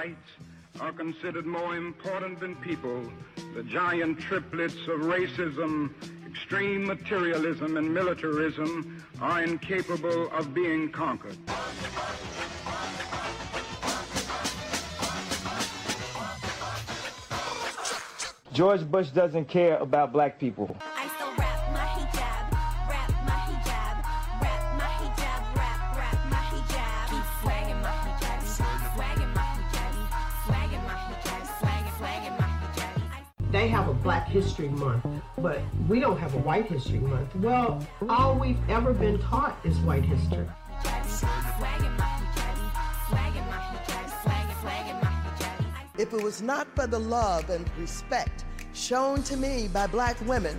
rights are considered more important than people, the giant triplets of racism, extreme materialism, and militarism are incapable of being conquered. George Bush doesn't care about black people. History Month, but we don't have a White History Month. Well, all we've ever been taught is white history. If it was not for the love and respect shown to me by black women,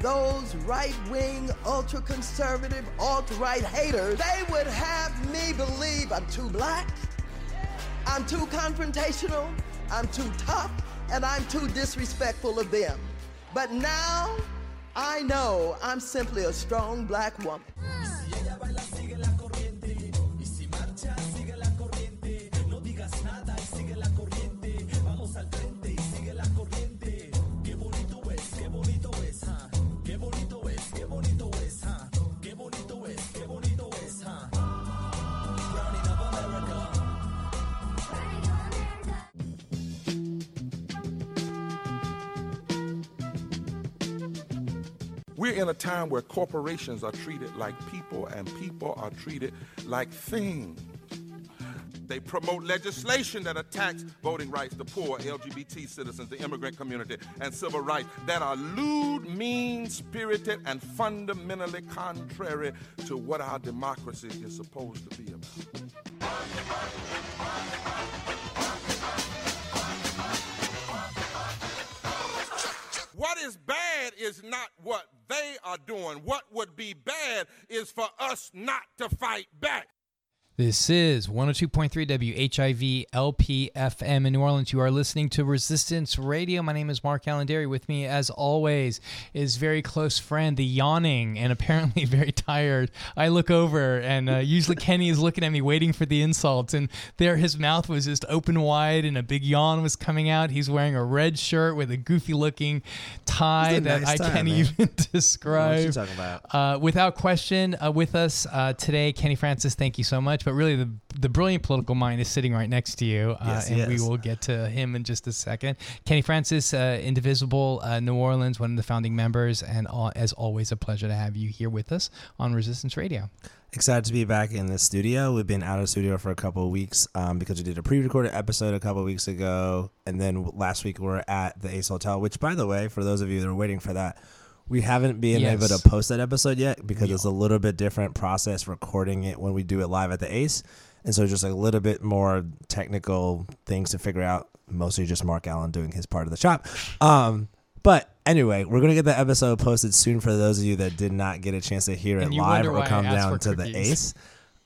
those right wing, ultra conservative, alt right haters, they would have me believe I'm too black, I'm too confrontational, I'm too tough, and I'm too disrespectful of them. But now I know I'm simply a strong black woman. We're in a time where corporations are treated like people and people are treated like things. They promote legislation that attacks voting rights, the poor, LGBT citizens, the immigrant community, and civil rights that are lewd, mean spirited, and fundamentally contrary to what our democracy is supposed to be about. Is not what they are doing. What would be bad is for us not to fight back. This is 102.3 WHIV LPFM in New Orleans. You are listening to Resistance Radio. My name is Mark Allen With me, as always, is very close friend, the yawning and apparently very tired. I look over, and uh, usually Kenny is looking at me, waiting for the insults, and there his mouth was just open wide, and a big yawn was coming out. He's wearing a red shirt with a goofy-looking tie that nice I can't man. even describe. What you talking about? Uh, without question, uh, with us uh, today, Kenny Francis. Thank you so much. But really, the the brilliant political mind is sitting right next to you, uh, Yes, and we will get to him in just a second. Kenny Francis, uh, Indivisible, uh, New Orleans, one of the founding members, and all, as always, a pleasure to have you here with us on Resistance Radio. Excited to be back in the studio. We've been out of studio for a couple of weeks um, because we did a pre-recorded episode a couple of weeks ago, and then last week we were at the Ace Hotel. Which, by the way, for those of you that are waiting for that, we haven't been able to post that episode yet because it's a little bit different process recording it when we do it live at the Ace, and so just a little bit more technical things to figure out. Mostly just Mark Allen doing his part of the shop. Um, but anyway, we're gonna get the episode posted soon for those of you that did not get a chance to hear it And you live or come down to the. Ace.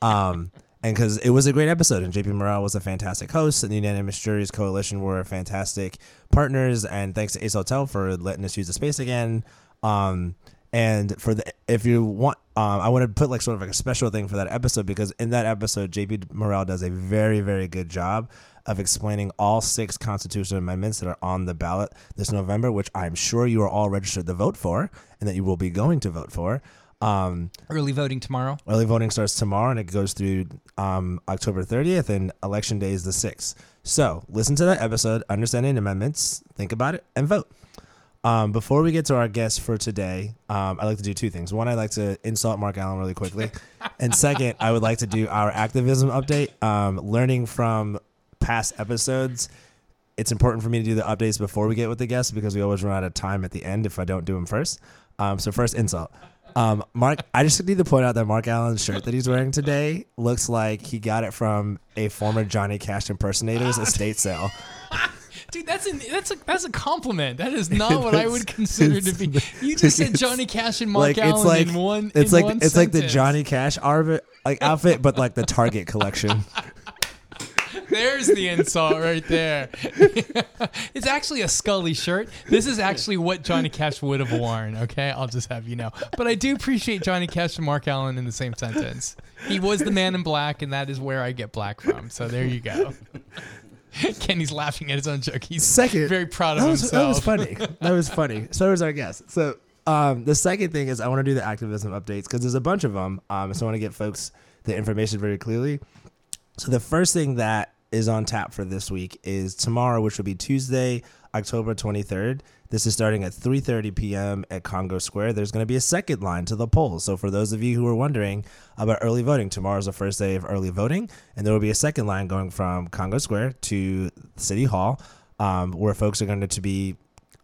Um, and because it was a great episode, and JP Morrell was a fantastic host, and the Unanimous Juries Coalition were fantastic partners, and thanks to Ace Hotel for letting us use the space again. Um, and for the if you want, um, I want to put like sort of like a special thing for that episode because in that episode, JP Morrell does a very very good job of explaining all six constitutional amendments that are on the ballot this November, which I'm sure you are all registered to vote for, and that you will be going to vote for. Um, Early voting tomorrow. Early voting starts tomorrow and it goes through um, October 30th, and election day is the 6th. So listen to that episode, understanding amendments, think about it, and vote. Um, before we get to our guest for today, um, I like to do two things. One, I'd like to insult Mark Allen really quickly, and second, I would like to do our activism update. Um, learning from past episodes, it's important for me to do the updates before we get with the guests because we always run out of time at the end if I don't do them first. Um, so first, insult. Um, Mark, I just need to point out that Mark Allen's shirt that he's wearing today looks like he got it from a former Johnny Cash impersonator's estate sale. Dude, that's a that's a that's a compliment. That is not what I would consider to be. You just said Johnny Cash and Mark like Allen it's like in one. it's in like one it's like the. Johnny Cash outfit like outfit, but like the Target collection. There's the insult right there. it's actually a Scully shirt. This is actually what Johnny Cash would have worn. Okay, I'll just have you know. But I do appreciate Johnny Cash and Mark Allen in the same sentence. He was the man in black, and that is where I get black from. So there you go. Kenny's laughing at his own joke. He's Second, very proud of that was, himself. That was funny. that was funny. So was our guest. So um, the second thing is I want to do the activism updates because there's a bunch of them. Um, so I want to get folks the information very clearly. So the first thing that is on tap for this week is tomorrow, which will be Tuesday, October 23rd. This is starting at 3:30 p.m. at Congo Square. There's going to be a second line to the polls. So for those of you who are wondering about early voting, tomorrow's the first day of early voting, and there will be a second line going from Congo Square to City Hall, um, where folks are going to be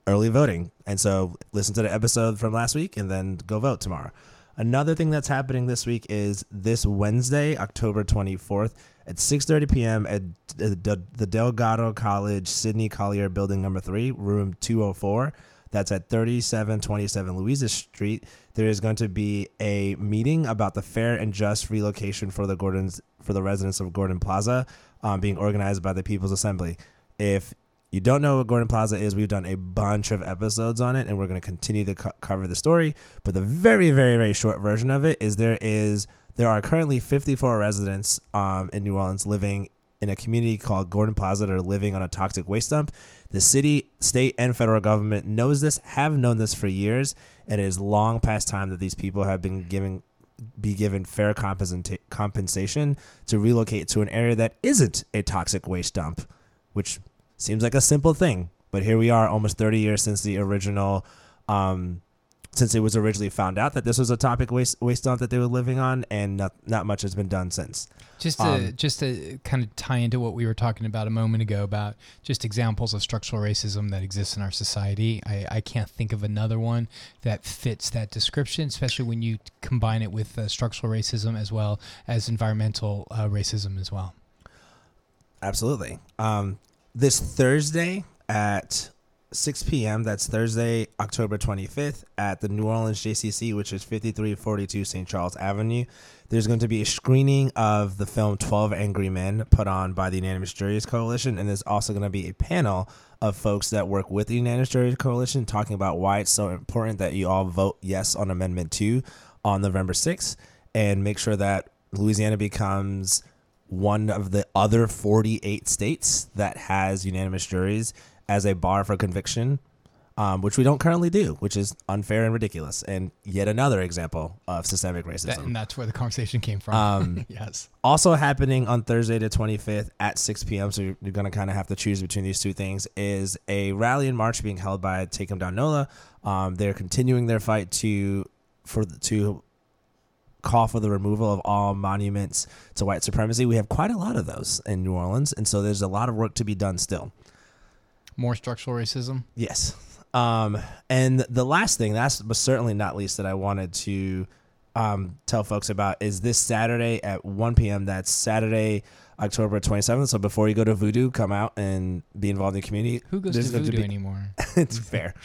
early voting. And so listen to the episode from last week and then go vote tomorrow. Another thing that's happening this week is this Wednesday, October 24th at 6:30 p.m. at the, Delgado College Sidney Collier Building Number 3, room 204. That's at 3727 Louisa Street. There is going to be a meeting about the fair and just relocation for the Gordons for the residents of Gordon Plaza, um, being organized by the People's Assembly. If you don't know what Gordon Plaza is, we've done a bunch of episodes on it, and we're going to continue to co- cover the story. But the very, very, very short version of it is there is there are currently 54 residents um, in New Orleans living in a community called Gordon Plaza that are living on a toxic waste dump. The city, state, and federal government knows this, have known this for years, and it is long past time that these people have been given be given fair compensa- compensation to relocate to an area that isn't a toxic waste dump, which seems like a simple thing. But here we are, almost 30 years since the original um, since it was originally found out that this was a topic waste waste dump that they were living on, and not, not much has been done since. Just to Um, just to kind of tie into what we were talking about a moment ago about just examples of structural racism that exists in our society. I, I can't think of another one that fits that description, especially when you combine it with uh, structural racism as well as environmental uh, racism as well. Absolutely. Um, this Thursday at 6 p.m. That's Thursday, October 25th at the New Orleans JCC, which is 5342 St. Charles Avenue. There's going to be a screening of the film 12 Angry Men put on by the Unanimous Juries Coalition. And there's also going to be a panel of folks that work with the Unanimous Juries Coalition talking about why it's so important that you all vote yes on Amendment 2 on November 6th and make sure that Louisiana becomes one of the other 48 states that has unanimous juries as a bar for conviction, um, which we don't currently do, which is unfair and ridiculous. And yet another example of systemic racism. That, and that's where the conversation came from. Um, yes. also happening on Thursday the 25th at 6 p.m. So you're, you're going to kind of have to choose between these two things. Is a rally and march being held by Take 'Em Down NOLA. Um, they're continuing their fight to for the, to call for the removal of all monuments to white supremacy. We have quite a lot of those in New Orleans, and so there's a lot of work to be done still. More structural racism. Yes. Um, and the last thing, that's but certainly not least, that I wanted to um, tell folks about is this Saturday at 1 p.m. That's Saturday, October 27th. So before you go to Voodoo, come out and be involved in the community. Who goes There's to voodoo be- anymore? it's fair.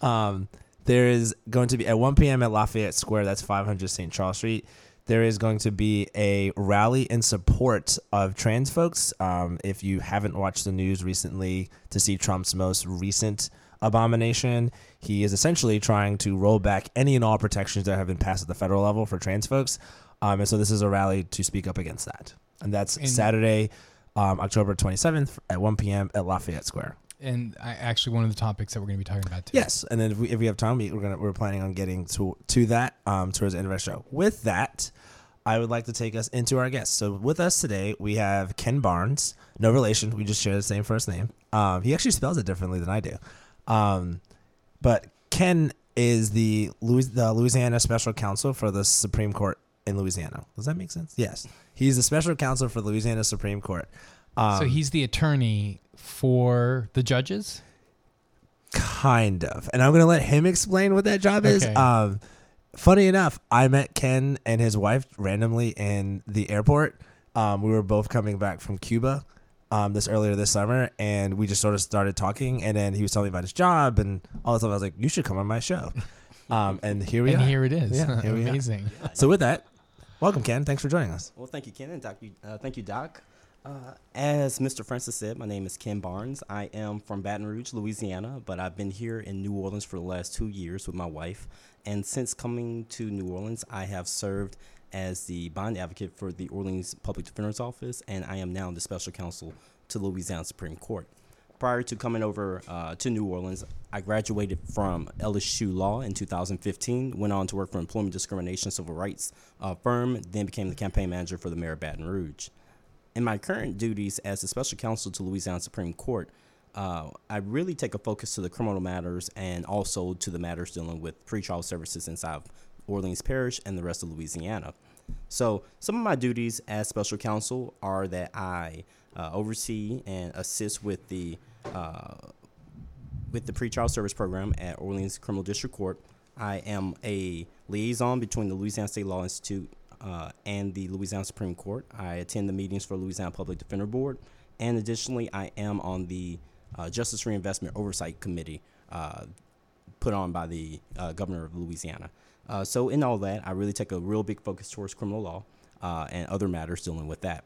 Um, there is going to be at 1 p.m. at Lafayette Square. That's 500 St. Charles Street. There is going to be a rally in support of trans folks. Um, if you haven't watched the news recently to see Trump's most recent abomination, he is essentially trying to roll back any and all protections that have been passed at the federal level for trans folks. Um, and so this is a rally to speak up against that. And that's And- Saturday, um, October 27th at 1 p.m. at Lafayette Square. And I, actually, one of the topics that we're going to be talking about today. Yes, and then if we, if we have time, we, we're gonna we're planning on getting to to that um, towards the end of our show. With that, I would like to take us into our guests. So with us today, we have Ken Barnes. No relation. We just share the same first name. Um, he actually spells it differently than I do. Um, but Ken is the Louis, the Louisiana Special Counsel for the Supreme Court in Louisiana. Does that make sense? Yes, he's the Special Counsel for the Louisiana Supreme Court. Um, so he's the attorney for the judges. kind of and i'm gonna let him explain what that job is Okay. um funny enough i met ken and his wife randomly in the airport um we were both coming back from cuba um this earlier this summer and we just sort of started talking and then he was telling me about his job and all this stuff i was like you should come on my show um and here we and are here it is. Yeah, here we are. Amazing. so with that welcome ken thanks for joining us Well, thank you, Ken, and doc, uh, thank you, Doc. Uh, as Mr. Francis said, my name is Ken Barnes. I am from Baton Rouge, Louisiana, but I've been here in New Orleans for the last two years with my wife. And since coming to New Orleans, I have served as the bond advocate for the Orleans Public Defender's Office, and I am now the special counsel to Louisiana Supreme Court. Prior to coming over uh, to New Orleans, I graduated from LSU Law in 2015, went on to work for employment discrimination civil rights uh, firm, then became the campaign manager for the mayor of Baton Rouge. In my current duties as the special counsel to Louisiana Supreme Court, uh, I really take a focus to the criminal matters and also to the matters dealing with pretrial services inside of Orleans Parish and the rest of Louisiana. So, some of my duties as special counsel are that I uh, oversee and assist with the uh, with the pretrial service program at Orleans Criminal District Court. I am a liaison between the Louisiana State Law Institute uh, and the Louisiana Supreme Court. I attend the meetings for Louisiana Public Defender Board, and additionally, I am on the uh, Justice Reinvestment Oversight Committee uh, put on by the uh, governor of Louisiana. Uh, so, in all that, I really take a real big focus towards criminal law and other matters dealing with that.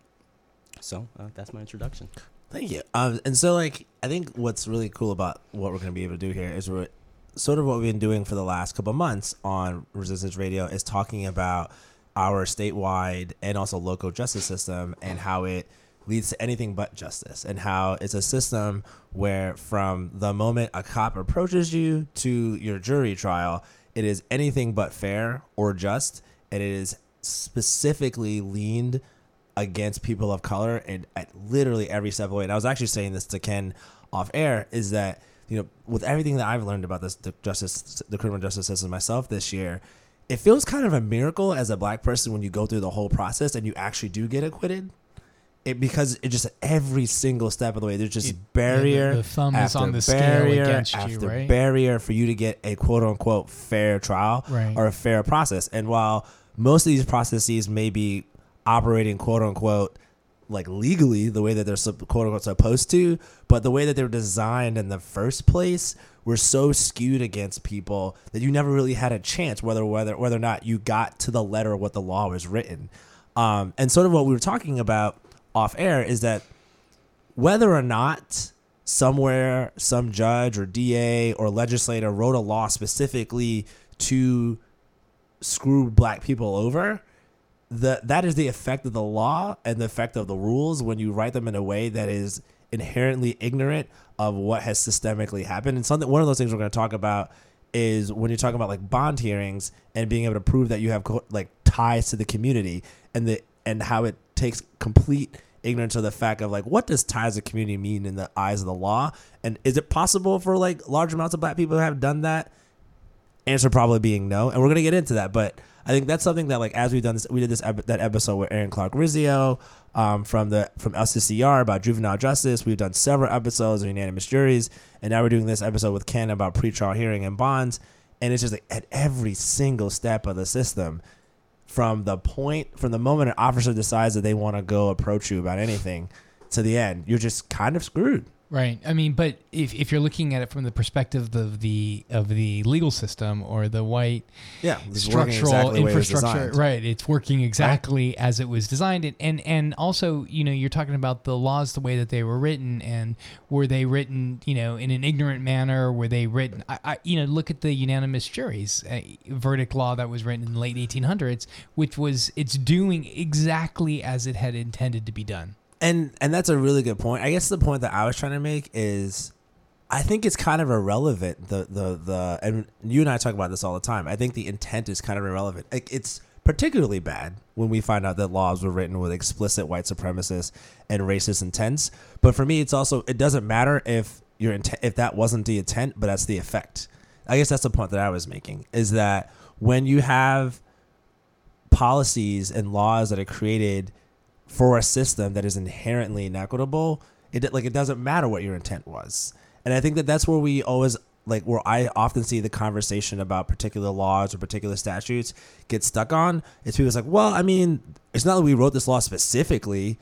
So, that's my introduction. Thank you. Um, and so, like, I think what's really cool about what we're going to be able to do here is we're sort of what we've been doing for the last couple of months on Resistance Radio is talking about our statewide and also local justice system and how it leads to anything but justice and how it's a system where from the moment a cop approaches you to your jury trial, it is anything but fair or just, and it is specifically leaned against people of color and at literally every step of the way. And I was actually saying this to Ken off air is that you know with everything that I've learned about this the justice the criminal justice system myself this year, it feels kind of a miracle as a black person when you go through the whole process and you actually do get acquitted. It because it just every single step of the way there's just It- barrier the- the thumb is after on the scale barrier against you, after right? barrier for you to get a quote unquote fair trial Right. or a fair process. And while most of these processes may be operating quote unquote like legally the way that they're quote unquote supposed to, but the way that they're designed in the first place were so skewed against people that you never really had a chance whether whether whether or not you got to the letter of what the law was written. Um, and sort of what we were talking about off air is that whether or not somewhere some judge or DA or legislator wrote a law specifically to screw black people over, the that is the effect of the law and the effect of the rules when you write them in a way that is inherently ignorant of what has systemically happened. And something one of those things we're going to talk about is when you're talking about like bond hearings and being able to prove that you have co- like ties to the community and the and how it takes complete ignorance of the fact of like what does ties to community mean in the eyes of the law and is it possible for like large amounts of black people to have done that answer probably being no and we're gonna get into that but i think that's something that like as we've done this we did this ep- that episode with aaron clark-rizzio um, from the from lccr about juvenile justice. We've done several episodes of unanimous juries and now we're doing this episode with ken about pretrial hearing and bonds. And it's just like at every single step of the system from the point from the moment an officer decides that they want to go approach you about anything to the end you're just kind of screwed Right. I mean, but if, if you're looking at it from the perspective of the of the legal system or the white Yeah, structural exactly way it infrastructure, right? It's working exactly as it was designed, and, and and also you know you're talking about the laws the way that they were written, and were they written you know in an ignorant manner? Were they written? I, I you know look at the unanimous juries uh, verdict law that was written in the late 1800s, which was it's doing exactly as it had intended to be done. And and that's a really good point. I guess the point that I was trying to make is, I think it's kind of irrelevant. The the the and you and I talk about this all the time. I think the intent is kind of irrelevant. Like it's particularly bad when we find out that laws were written with explicit white supremacist and racist intents. But for me, it's also it doesn't matter if your intent if that wasn't the intent, but that's the effect. I guess that's the point that I was making is that when you have policies and laws that are created for a system that is inherently inequitable, it like it doesn't matter what your intent was. And I think that that's where we always like where I often see the conversation about particular laws or particular statutes get stuck on is people's like, well, I mean, it's not that we wrote this law specifically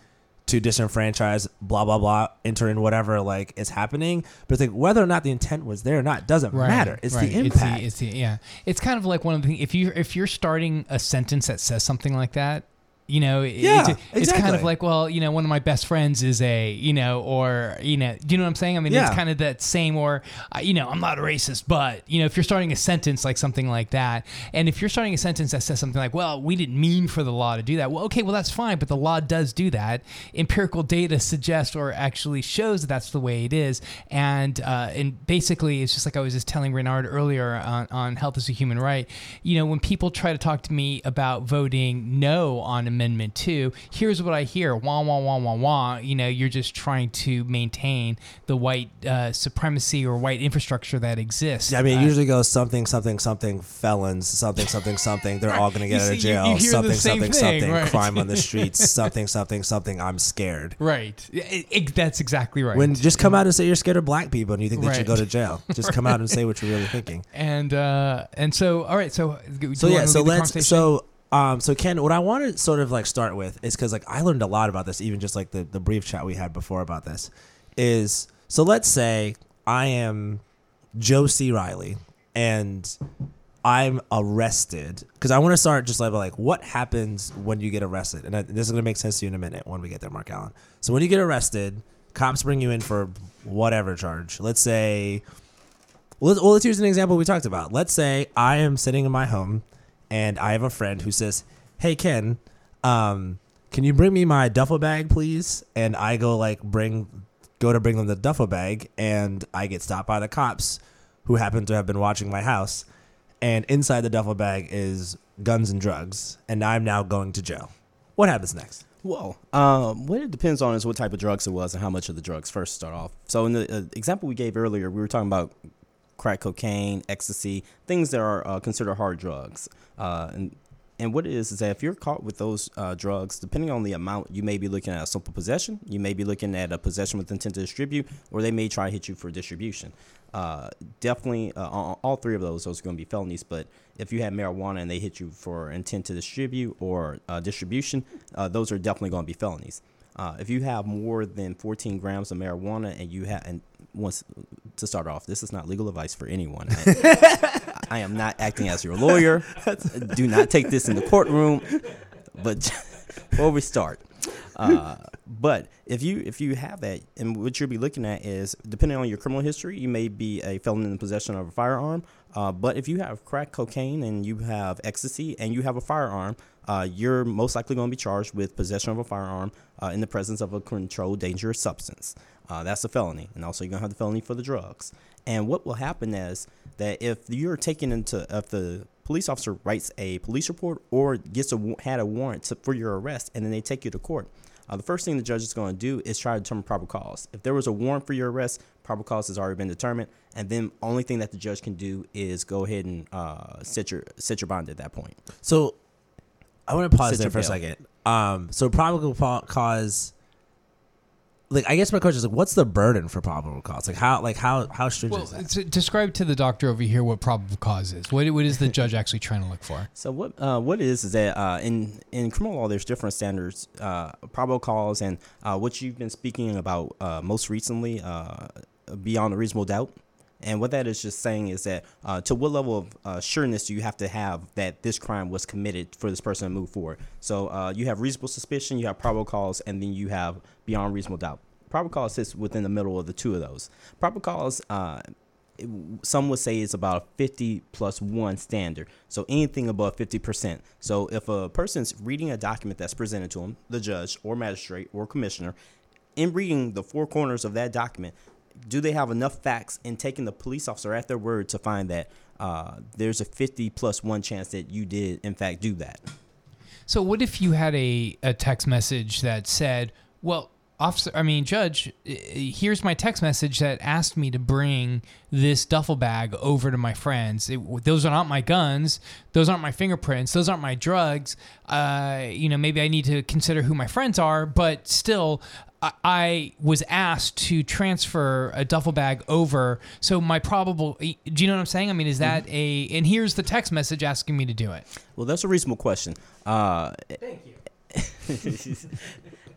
to disenfranchise blah blah blah enter in whatever like is happening but it's like whether or not the intent was there or not doesn't matter it's right. the impact It's the, yeah. It's kind of like one of the things. If you if you're starting a sentence that says something like that, You know, Yeah, it's, it's kind of like, well, you know, one of my best friends is a, you know, or you know, do you know what I'm saying? I mean, Yeah. it's kind of that same, or uh, you know, I'm not a racist, but you know, if you're starting a sentence like something like that, and if you're starting a sentence that says something like, well, we didn't mean for the law to do that. Well, okay, well that's fine, but the law does do that. Empirical data suggests or actually shows that that's the way it is, and uh, and basically, it's just like I was just telling Renard earlier on, on health as a human right. You know, when people try to talk to me about voting no on Amendment Two, here's what I hear: wah wah wah wah wah. You know, you're just trying to maintain the white uh, supremacy or white infrastructure that exists. I mean, Uh, it usually goes something, something, something, felons, something, something, something. They're all going to get You out of you- jail. you the something, something, thing, something. right. Crime on the streets. something, something, something. I'm scared. Right. It- it- that's exactly right. When just come out and say you're scared of black people and you think they should go to jail. Just come out and say what you're really thinking. and uh, and so all right, so So yeah, so let's so um so Ken, what I want to sort of like start with is because like I learned a lot about this, even just like the the brief chat we had before about this. Is so let's say I am Joe C. Riley and I'm arrested because I want to start just like like what happens when you get arrested, and I, this is gonna make sense to you in a minute when we get there, Mark Allen. So when you get arrested, cops bring you in for whatever charge. Let's say well, let's, well, let's use an example we talked about. Let's say I am sitting in my home and I have a friend who says, Hey, Ken, um, can you bring me my duffel bag, please? And I go like bring, go to bring them the duffel bag and I get stopped by the cops who happen to have been watching my house. And inside the duffel bag is guns and drugs. And I'm now going to jail. What happens next? Well, um, what it depends on is what type of drugs it was and how much of the drugs first start off. So in the uh, example we gave earlier, we were talking about crack cocaine, ecstasy, things that are uh, considered hard drugs. Uh, and and what it is is that if you're caught with those uh, drugs, depending on the amount, you may be looking at a simple possession, you may be looking at a possession with intent to distribute, or they may try to hit you for distribution. Uh, definitely, uh, all, three of those, those are going to be felonies. But if you have marijuana and they hit you for intent to distribute or uh, distribution, uh, those are definitely going to be felonies. Uh, if you have more than 14 grams of marijuana and you have, and once to start off, this is not legal advice for anyone. I, I am not acting as your lawyer. Do not take this in the courtroom. But before we start, uh, but if you if you have that, and what you'll be looking at is depending on your criminal history, you may be a felon in possession of a firearm. Uh, but if you have crack cocaine and you have ecstasy and you have a firearm, uh, you're most likely going to be charged with possession of a firearm uh, in the presence of a controlled dangerous substance. Uh, that's a felony, and also you're gonna have the felony for the drugs. And what will happen is that if you're taken into if the police officer writes a police report or gets a had a warrant to, for your arrest, and then they take you to court. Uh, the first thing the judge is going to do is try to determine probable cause. If there was a warrant for your arrest, probable cause has already been determined, and then only thing that the judge can do is go ahead and uh, set your set your bond at that point. So I want to pause Sit there for a second. Um, so probable cause, like I guess my question is like, what's the burden for probable cause? Like how, like how, how stringent well, is that? it's- describe to the doctor over here what probable cause is. What what is the judge actually trying to look for? So what uh, what it is is that uh, in in criminal law there's different standards, uh, probable cause, and uh, what you've been speaking about uh, most recently, uh, beyond a reasonable doubt. And what that is just saying is that uh, to what level of uh, sureness do you have to have that this crime was committed for this person to move forward? So uh, you have reasonable suspicion, you have probable cause, and then you have beyond reasonable doubt. Probable cause sits within the middle of the two of those. Probable cause uh, it- some would say is about a 50 plus one standard. So anything above 50%. So if a person's reading a document that's presented to them, the judge or magistrate or commissioner, in reading the four corners of that document, do they have enough facts in taking the police officer at their word to find that uh, there's a 50 plus one chance that you did, in fact, do that? So what if you had a, a text message that said, "Well, officer, I mean, judge, here's my text message that asked me to bring this duffel bag over to my friends. It, those are not my guns. Those aren't my fingerprints. Those aren't my drugs. Uh, you know, maybe I need to consider who my friends are, but still." I- I was asked to transfer a duffel bag over. So my probable, do you know what I'm saying? I mean, is that a? And here's the text message asking me to do it. Well, that's a reasonable question. Uh, Thank you.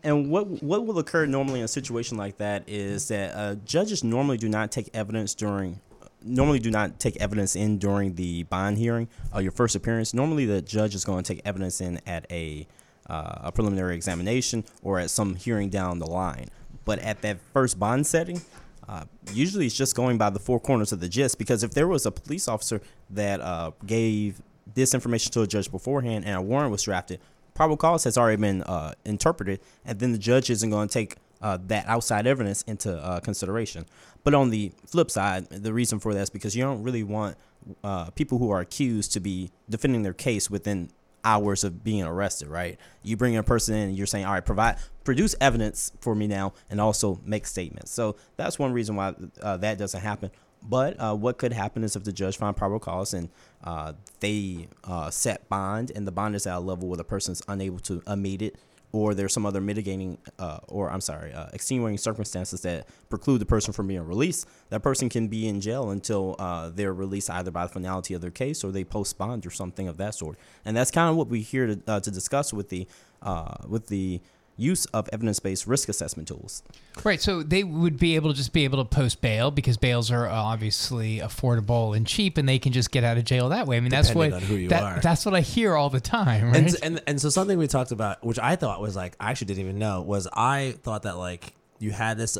and what what will occur normally in a situation like that is that uh, judges normally do not take evidence during normally do not take evidence in during the bond hearing or your first appearance. Normally, the judge is going to take evidence in at a uh, a preliminary examination or at some hearing down the line. But at that first bond setting, uh, usually it's just going by the four corners of the gist because if there was a police officer that uh, gave this information to a judge beforehand and a warrant was drafted, probable cause has already been uh, interpreted, and then the judge isn't going to take uh, that outside evidence into uh, consideration. But on the flip side, the reason for that is because you don't really want uh, people who are accused to be defending their case within hours of being arrested, right? You bring a person in and you're saying, all right, provide, produce evidence for me now and also make statements. So that's one reason why uh, that doesn't happen. But uh, what could happen is if the judge find probable cause and uh, they uh, set bond and the bond is at a level where the person's unable to meet it, or there's some other mitigating, uh, or I'm sorry, uh, extenuating circumstances that preclude the person from being released, that person can be in jail until uh, they're released either by the finality of their case or they post bond or something of that sort. And that's kind of what we're here to, uh, to discuss with the uh, with the use of evidence-based risk assessment tools. Right. So they would be able to just be able to post bail because bails are uh, obviously affordable and cheap, and they can just get out of jail that way. I mean, that's what on who you that- are. that's what I hear all the time. Right? And, and and so something we talked about, which I thought was like I actually didn't even know, was I thought that like you had this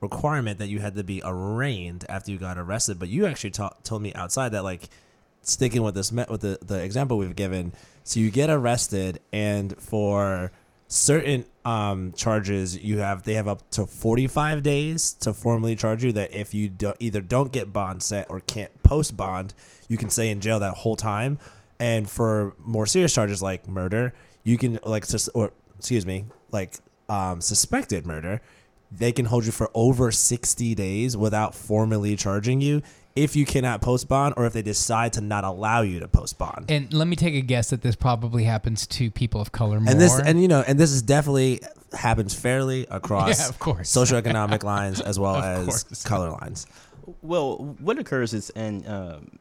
requirement that you had to be arraigned after you got arrested, but you actually ta- told me outside that like sticking with this met with the the example we've given, so you get arrested and for certain um charges you have they have up to 45 days to formally charge you that if you do, either don't get bond set or can't post bond you can stay in jail that whole time. And for more serious charges like murder you can like sus- or excuse me like um suspected murder they can hold you for over 60 days without formally charging you if you cannot post bond or if they decide to not allow you to post bond And let me take a guess that this probably happens to people of color more. and this and you know and this is definitely happens fairly across Yeah, of course. socioeconomic lines as well Of as course. color lines Well, what occurs is, and um,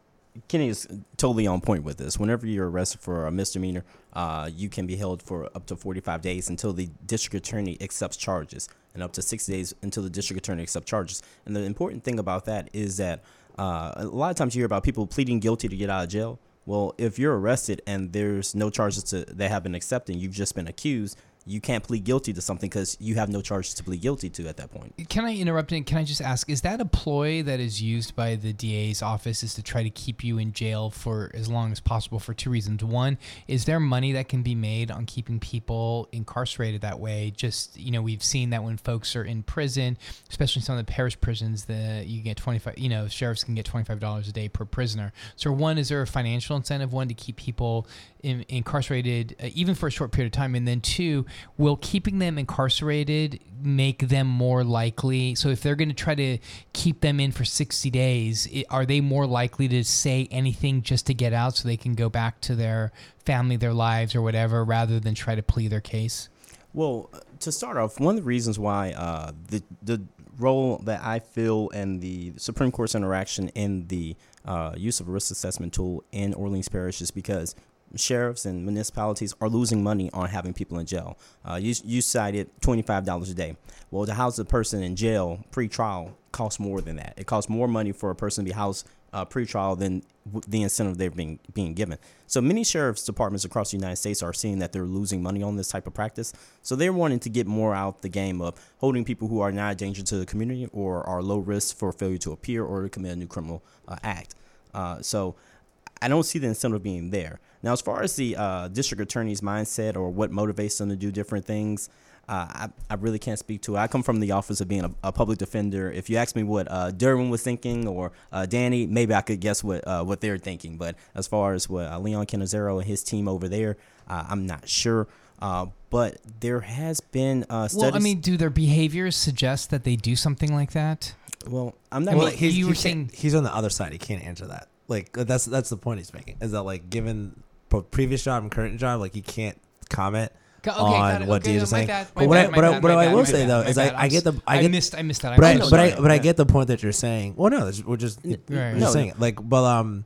Kenny is totally on point with this. Whenever you're arrested for a misdemeanor, uh, you can be held for up to 45 days until the district attorney accepts charges, and up to 60 days until the district attorney accepts charges. And the important thing about that is that uh, a lot of times you hear about people pleading guilty to get out of jail. Well, if you're arrested and there's no charges to, that have been accepted, you've just been accused. You can't plead guilty to something because you have no charges to plead guilty to at that point. Can I interrupt and can I just ask, is that a ploy that is used by the DA's office is to try to keep you in jail for as long as possible for two reasons. One, is there money that can be made on keeping people incarcerated that way? Just, you know, we've seen that when folks are in prison, especially some of the parish prisons, the you get 25, you know, sheriffs can get $25 a day per prisoner. So one, is there a financial incentive one to keep people in, incarcerated uh, even for a short period of time and then two will keeping them incarcerated make them more likely? So if they're going to try to keep them in for 60 days i are they more likely to say anything just to get out so they can go back to their family their lives or whatever rather than try to plead their case? Well, to start off, one of the reasons why uh, the the role that I feel and the Supreme Court's interaction in the uh, use of a risk assessment tool in Orleans Parish is because sheriffs and municipalities are losing money on having people in jail. Uh, you, you cited $25 a day. Well, to house a person in jail pre-trial costs more than that. It costs more money for a person to be housed uh, pre-trial than the incentive they're being being given. So many sheriff's departments across the United States are seeing that they're losing money on this type of practice. So they're wanting to get more out the game of holding people who are not a danger to the community or are low risk for failure to appear or to commit a new criminal uh, act. Uh, so I don't see the incentive being there. Now, as far as the uh, district attorney's mindset or what motivates them to do different things, uh, I, I really can't speak to it. I come from the office of being a, a public defender. If you ask me what uh, Derwyn was thinking or uh, Danny, maybe I could guess what uh, what they're thinking. But as far as what uh, Leon Cannizzaro and his team over there, uh, I'm not sure. Uh, but there has been uh, studies. well i mean do their behaviors suggest that they do something like that well, I'm not. I mean, gonna- you were saying can't- he's on the other side. He can't answer that. Like that's that's the point he's making. Is that like given previous job and current job, like he can't comment okay, on what Okay, Deej is saying. bad, but what bad, I but I, bad, what I will say though is I, bad. I get the I, I get, missed- I missed that. I But I, but I but I get the point that you're saying. Well, no, we're just you're Right. just No. saying it. Like, but um,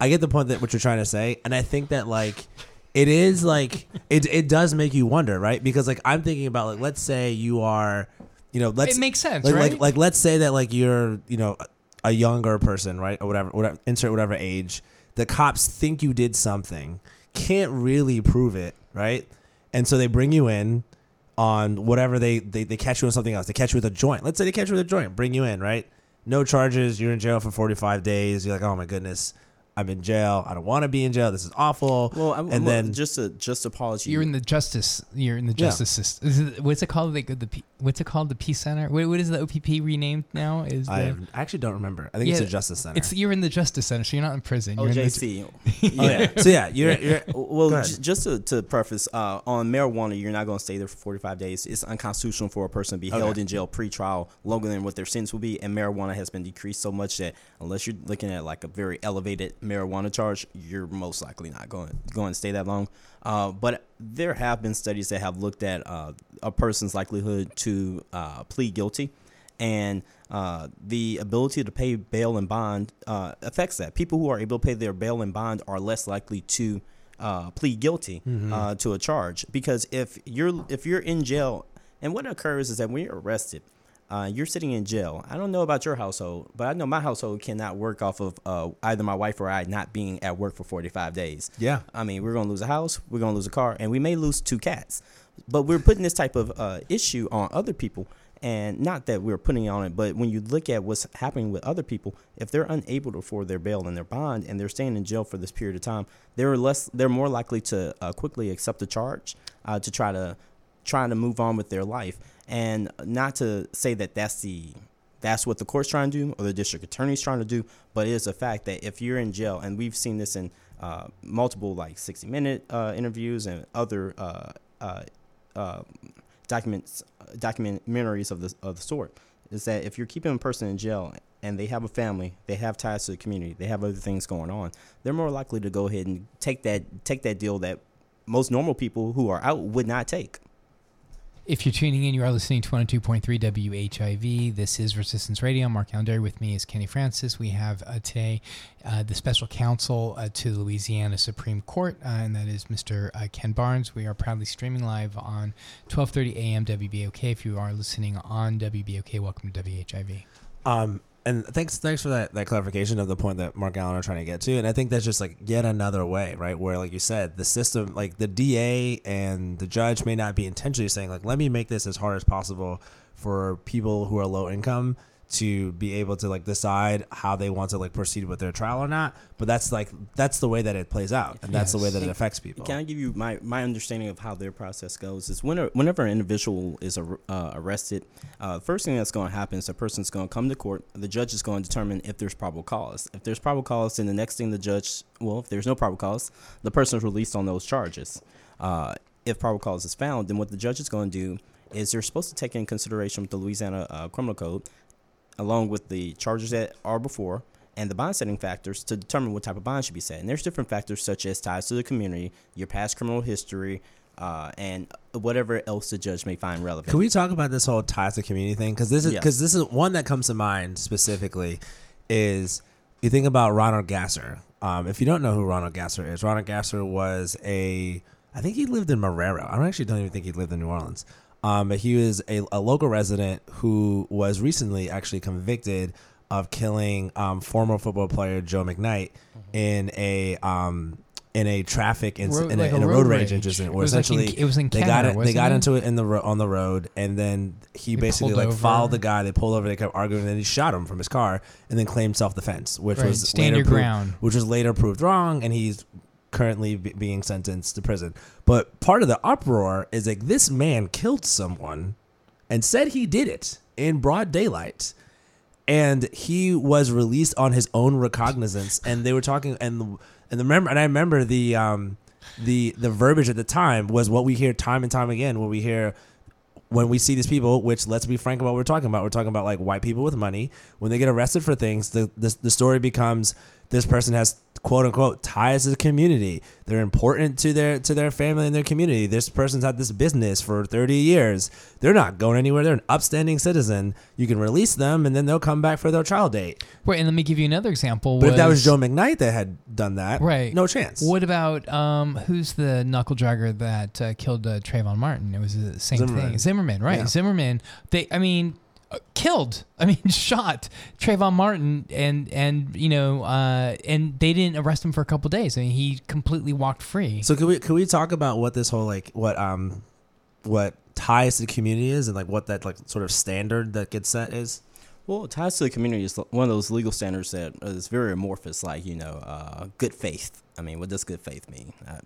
I get the point that what you're trying to say, and I think that like. It is like it. It does make you wonder, right? Because like I'm thinking about like let's say you are, you know, let's It makes sense, like, right? Like like let's say that like you're you know a younger person, right, or whatever, whatever, insert whatever age. The cops think you did something, can't really prove it, right? and so they bring you in on whatever they, they they catch you on something else. They catch you with a joint. Let's say they catch you with a joint, bring you in, right? No charges. You're in jail for 45 days. You're like, oh my goodness, I'm in jail. I don't want to be in jail. This is awful. Well, I'm, and well, then just a just apology. You're in the justice. You're in the Yeah. justice system. Is it, what's it called? Like the P- what's it called? The Peace Center. What, what is the OPP renamed now? Is the, I actually don't remember. I think it's Yeah, a justice center. It's you're in the justice center, so you're not in prison. You're in the- OJC. oh yeah. So yeah, you're you're Well, j- just to, to preface, uh, on marijuana, you're not going to stay there for 45 days. It's unconstitutional for a person to be held in jail pre-trial longer than what their sentence will be. And marijuana has been decreased so much that unless you're looking at like a very elevated marijuana charge, you're most likely not going going to stay that long. Uh, but there have been studies that have looked at uh, a person's likelihood to uh, plead guilty and uh, the ability to pay bail and bond uh, affects that. People who are able to pay their bail and bond are less likely to uh, plead guilty uh, to a charge because if you're if you're in jail, and what occurs is that when you're arrested, uh, you're sitting in jail. I don't know about your household, but I know my household cannot work off of uh, either my wife or I not being at work for 45 days. Yeah. I mean, we're gonna lose a house, we're gonna lose a car, and we may lose two cats. But we're putting this type of uh, issue on other people, and not that we're putting it on it, but when you look at what's happening with other people, if they're unable to afford their bail and their bond, and they're staying in jail for this period of time, they're less, they're more likely to uh, quickly accept the charge uh, to try to trying to move on with their life, and not to say that that's the that's what the court's trying to do or the district attorney's trying to do, but it is a fact that if you're in jail, and we've seen this in uh, multiple like 60 minute uh, interviews and other uh, uh, uh, documents, documentaries of the of the sort, is that if you're keeping a person in jail and they have a family, they have ties to the community, they have other things going on, they're more likely to go ahead and take that take that deal that most normal people who are out would not take. If you're tuning in, you are listening to 102.3 WHIV. This is Resistance Radio. Mark Calendar with me is Kenny Francis. We have uh, today uh, the special counsel uh, to the Louisiana Supreme Court, uh, and that is Mr. Uh, Ken Barnes. We are proudly streaming live on 12:30 a.m. WBOK. If you are listening on WBOK, welcome to WHIV. Um, and thanks, thanks for that, that clarification of the point that Mark Allen are trying to get to. And I think that's just like yet another way, right? Where, like you said, the system, like the DA and the judge may not be intentionally saying, like, let me make this as hard as possible for people who are low income to be able to like decide how they want to like proceed with their trial or not. But that's like that's the way that it plays out, and that's the way that it affects people. Can I give you my, my understanding of how their process goes? Is whenever, whenever an individual is ar- uh, arrested, uh, first thing that's going to happen is the person's going to come to court. The judge is going to determine if there's probable cause. If there's probable cause, then the next thing the judge, well, if there's no probable cause, the person is released on those charges. Uh, if probable cause is found, then what the judge is going to do is they're supposed to take in consideration with the Louisiana uh, Criminal Code, along with the charges that are before and the bond setting factors to determine what type of bond should be set. And there's different factors such as ties to the community, your past criminal history, uh, and whatever else the judge may find relevant. Can we talk about this whole ties to community thing? Because this is Yes. because this is one that comes to mind specifically. Is you think about Ronald Gasser. Um, if you don't know who Ronald Gasser is, Ronald Gasser was a I think he lived in Marrero. I don't actually don't even think he lived in New Orleans. Um, but he was a, a local resident who was recently actually convicted of killing um, former football player Joe McKnight in a um, in a traffic inc- Road- in, a, like in a road road rage rage. incident where was like in- essentially it was in they got Canada, it, they got it? into it in the ro- on the road and then he They basically like over. followed the guy they pulled over they kept arguing and then he shot him from his car and then claimed self-defense which Right, was stand later proved- ground. which was later proved wrong and he's currently be- being sentenced to prison. But part of the uproar is like this man killed someone and said he did it in broad daylight. And he was released on his own recognizance. And they were talking and and the remember and I remember the um the the verbiage at the time was what we hear time and time again when we hear when we see these people which let's be frank about what we're talking about. We're talking about like white people with money. When they get arrested for things the the, the story becomes this person has quote unquote ties to the community they're important to their to their family and their community this person's had this business for 30 years they're not going anywhere they're an upstanding citizen you can release them and then they'll come back for their trial date Right, and let me give you another example. but if that was joe mcknight that had done that Right. no chance What about um, who's the knuckle dragger that uh, killed uh, Trayvon Martin? It was the same Zimmerman. thing. Zimmerman, right? Yeah. Zimmerman. They, I mean, killed. I mean, shot Trayvon Martin, and and you know, uh, and they didn't arrest him for a couple days. I mean, he completely walked free. So can we can we talk about what this whole like what um what ties to the community is and like what that like sort of standard that gets set is? Well, ties to the community is one of those legal standards that is very amorphous, like you know, uh, good faith. I mean, what does good faith mean? Uh,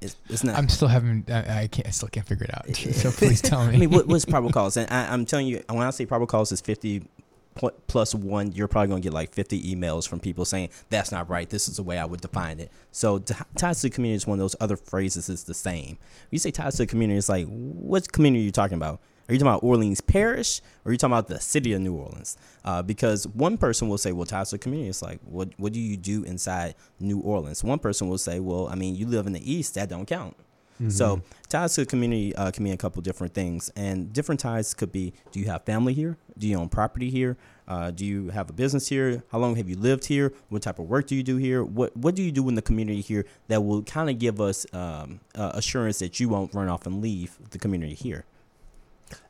it's, it's not. I'm still having. I, I can't. I still can't figure it out. so please tell me. I mean, what, what's probable cause? And I, I'm telling you, when I say probable cause is 50 plus one, you're probably going to get like 50 emails from people saying that's not right. This is the way I would define it. So t- ties to the community is one of those other phrases. Is the same. When you say ties to the community, it's like what community are you talking about? Are you talking about Orleans Parish or are you talking about the city of New Orleans? Uh, because one person will say, well, ties to the community. It's like, what, what do you do inside New Orleans? One person will say, well, I mean, you live in the East, that don't count. So ties to the community uh, can mean a couple different things, and different ties could be: Do you have family here? Do you own property here? Uh, do you have a business here? How long have you lived here? What type of work do you do here? What What do you do in the community here that will kind of give us um, uh, assurance that you won't run off and leave the community here?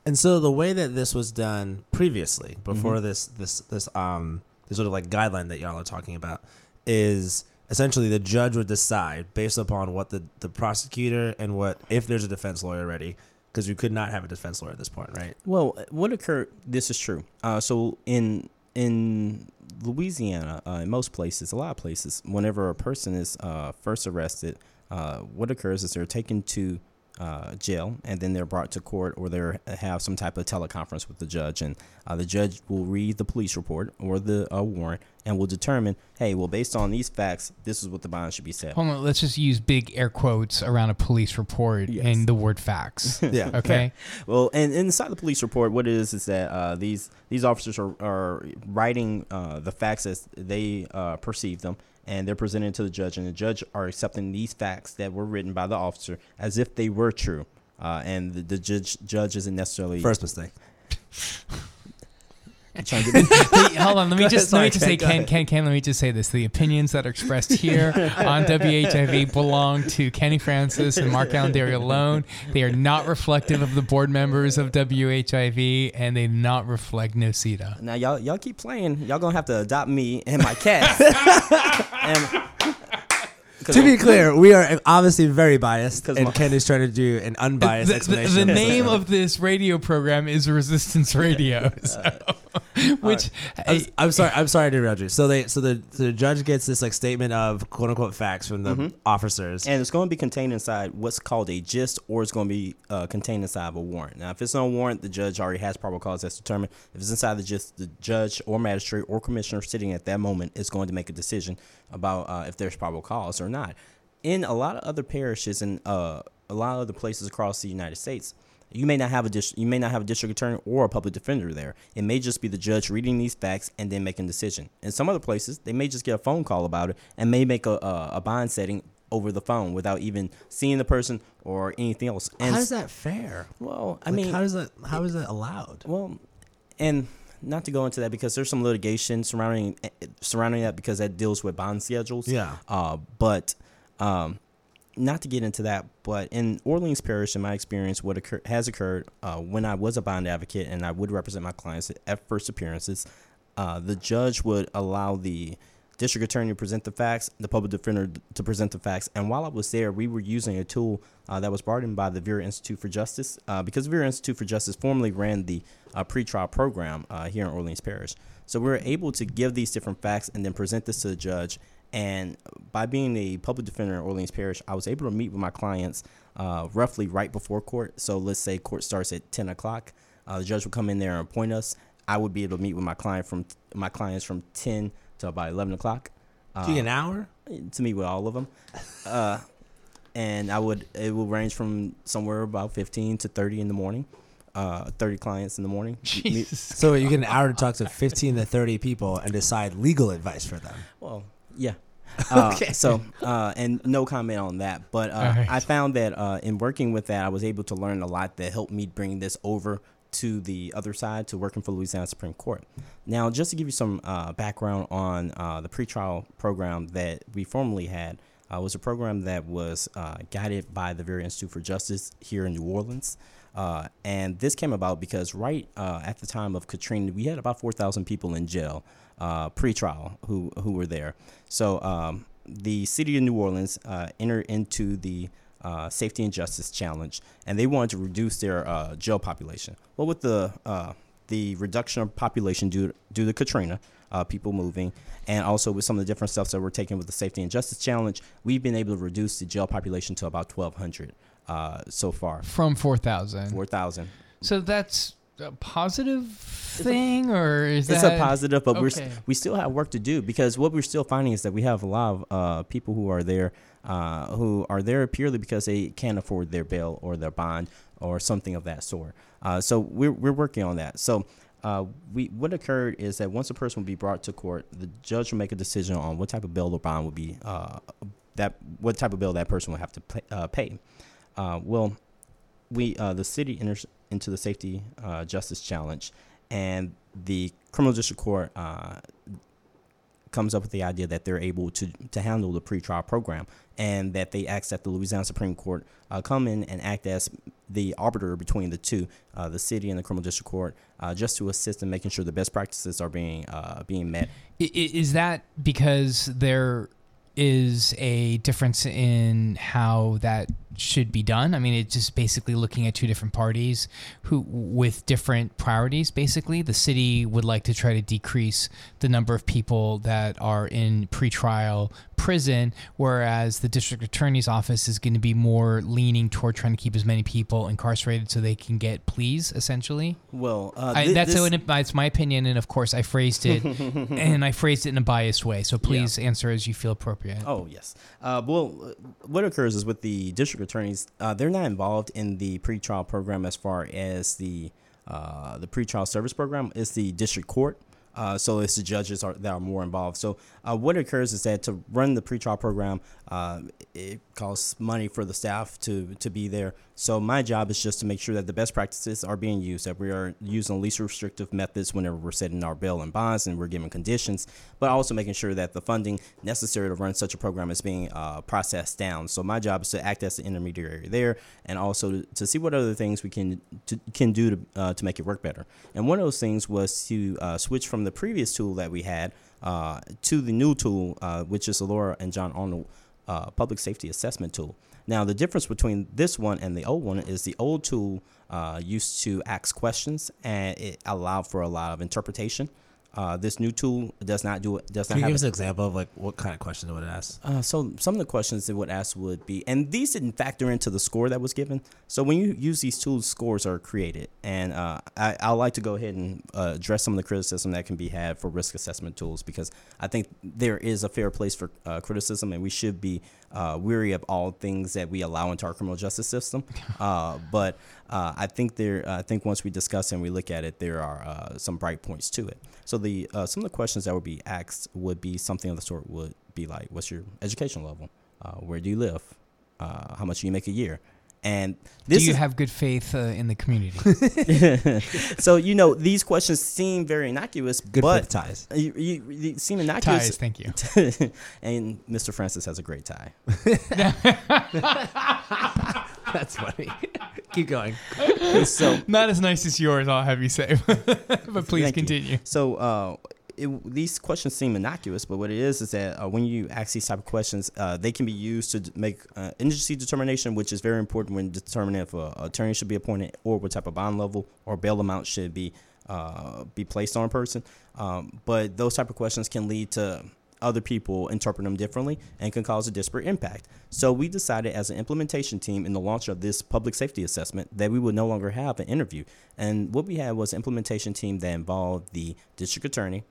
And so the way that this was done previously, before Mm-hmm. this this this um this sort of like guideline that y'all are talking about, is essentially the judge would decide based upon what the the prosecutor and what if there's a defense lawyer ready, because you could not have a defense lawyer at this point, right? Well, what occurred? This is true. Uh, so in in Louisiana, uh, in most places, a lot of places, whenever a person is uh, first arrested, uh, what occurs is they're taken to uh, jail and then they're brought to court or they have some type of teleconference with the judge and uh, the judge will read the police report or the uh, warrant and will determine hey well based on these facts this is what the bond should be set Hold on. Let's just use big air quotes around a police report Yes. and the word facts. Yeah. Okay. Well, and inside the police report, what it is is that uh, these these officers are, are writing uh, the facts as they uh, perceive them, and they're presented to the judge, and the judge are accepting these facts that were written by the officer as if they were true, uh, and the, the judge judge isn't necessarily First mistake. Trying to get Hey, hold on. Let me Go just ahead, let me sorry, just say, go Ken, ahead. Ken, Ken. Let me just say this: the opinions that are expressed here on WHIV belong to Kenny Francis and Mark Allenderry alone. They are not reflective of the board members of WHIV, and they do not reflect Nocita. Now y'all y'all keep playing. Y'all gonna have to adopt me and my cat. and, 'cause To be clear, we are obviously very biased, and my- Ken is trying to do an unbiased The, the- explanation. the of name of this radio program is Resistance Radio, so, which I'm, I'm sorry. I'm sorry to interrupt you. So they, so the, the judge gets this like statement of quote unquote facts from the officers. and it's going to be contained inside what's called a gist, or it's going to be uh, contained inside of a warrant. Now, if it's on a warrant, the judge already has probable cause that's determined. If it's inside the gist, the judge or magistrate or commissioner sitting at that moment is going to make a decision about uh, if there's probable cause or not. In a lot of other parishes and uh, a lot of other places across the United States, you may not have a dis- you may not have a district attorney or a public defender there. It may just be the judge reading these facts and then making a decision. In some other places, they may just get a phone call about it and may make a, a, a bond setting over the phone without even seeing the person or anything else. And how is that fair? Well, I Like, mean, how is does that how is that allowed? well, and not to go into that because there's some litigation surrounding surrounding that because that deals with bond schedules. Yeah. Uh, but um, not to get into that, but in Orleans Parish, in my experience, what occur- has occurred uh, when I was a bond advocate and I would represent my clients at first appearances, uh, the judge would allow the district attorney to present the facts, the public defender to present the facts. And while I was there, we were using a tool uh, that was brought in by the Vera Institute for Justice, uh, because Vera Institute for Justice formerly ran the uh, pretrial program uh, here in Orleans Parish. So we were able to give these different facts and then present this to the judge. And by being a public defender in Orleans Parish, I was able to meet with my clients uh, roughly right before court. So let's say court starts at 10 o'clock. Uh, the judge would come in there and appoint us. I would be able to meet with my client from my clients from 10 to about 11 o'clock. Do you get an hour? to meet with all of them. Uh, and I would it will range from somewhere about 15 to 30 in the morning. Uh, 30 clients in the morning. Jesus. So you get an hour to talk to 15 to 30 people and decide legal advice for them. Well, yeah. Uh, Okay. So, uh, and no comment on that. But uh, Alright. I found that uh, in working with that, I was able to learn a lot that helped me bring this over to the other side to working for Louisiana Supreme Court. Now, just to give you some uh, background on uh, the pretrial program that we formerly had, uh, was a program that was uh, guided by the Vera Institute for Justice here in New Orleans. Uh, and this came about because right uh, at the time of Katrina, we had about 4,000 people in jail pre-trial who who were there. So um, the city of New Orleans entered into the uh, Safety and Justice Challenge, and they wanted to reduce their uh, jail population. Well, with the uh, the reduction of population due due to Katrina, uh, people moving, and also with some of the different steps that we're taking with the Safety and Justice Challenge, we've been able to reduce the jail population to about 1,200 uh, so far. From 4,000. 4,000. So that's a positive thing, or is it's that a positive, but we're s- we still have work to do because what we're still finding is that we have a lot of uh, people who are there uh, who are there purely because they can't afford their bail or their bond or something of that sort. Uh, so we're we're working on that. So. Uh, we what occurred is that once a person will be brought to court, the judge will make a decision on what type of bail or bond will be uh, that what type of bill that person will have to pay. Uh, pay. Uh, well, we uh, the city enters into the safety uh, justice challenge, and the criminal district court uh, comes up with the idea that they're able to to handle the pretrial program, and that they ask that the Louisiana Supreme Court uh, come in and act as the arbiter between the two, uh, the city and the criminal district court, uh, just to assist in making sure the best practices are being being met. Is that because there is a difference in how that should be done? I mean, it's just basically looking at two different parties who with different priorities. Basically, the city would like to try to decrease the number of people that are in pretrial prison, whereas the district attorney's office is going to be more leaning toward trying to keep as many people incarcerated so they can get pleas, essentially. Well, uh, I, that's this- that's my opinion, and of course, I phrased it, and I phrased it in a biased way. So please answer as you feel appropriate. Oh yes. Uh, well, uh, what occurs is with the district attorneys, uh, they're not involved in the pretrial program as far as the uh, the pretrial service program. It's the district court. Uh, so it's the judges are, that are more involved. So uh, what occurs is that to run the pretrial program, uh, it costs money for the staff to to be there. So my job is just to make sure that the best practices are being used, that we are using least restrictive methods whenever we're setting our bail and bonds and we're giving conditions, but also making sure that the funding necessary to run such a program is being uh, processed down. So my job is to act as the intermediary there, and also to, see what other things we can to, can do to uh, to make it work better. And one of those things was to uh, switch from the previous tool that we had uh, to the new tool, uh, which is Laura and John Arnold uh, public safety assessment tool. Now, the difference between this one and the old one is the old tool uh, used to ask questions and it allowed for a lot of interpretation. Uh, this new tool does not do it. Does Can not give us an example of like what kind of question it would ask? uh, so some of the questions it would ask would be, and these didn't factor into the score that was given. So when you use these tools, scores are created, and uh, I I like to go ahead and uh, address some of the criticism that can be had for risk assessment tools because I think there is a fair place for uh, criticism, and we should be uh, weary of all things that we allow into our criminal justice system. Uh, but uh, I think there, I think once we discuss and we look at it, there are uh, some bright points to it. So the uh, some of the questions that would be asked would be something of the sort would be like, what's your education level? Uh, where do you live? Uh, how much do you make a year? And this Do you is, have good faith uh, in the community? so you know these questions seem very innocuous, Good but ties. You, you, you seem innocuous. Ties, thank you. and Mr. Francis has a great tie. That's funny. Keep going. so Not as nice as yours, I'll have you say. but please Thank you. continue. So uh, it, these questions seem innocuous, but what it is is that uh, when you ask these type of questions, uh, they can be used to d- make uh, indigency determination, which is very important when determining if an attorney should be appointed or what type of bond level or bail amount should be uh, be placed on a person. Um, but those type of questions can lead to other people interpret them differently and can cause a disparate impact. So we decided as an implementation team in the launch of this public safety assessment that we would no longer have an interview. And what we had was an implementation team that involved the district attorney,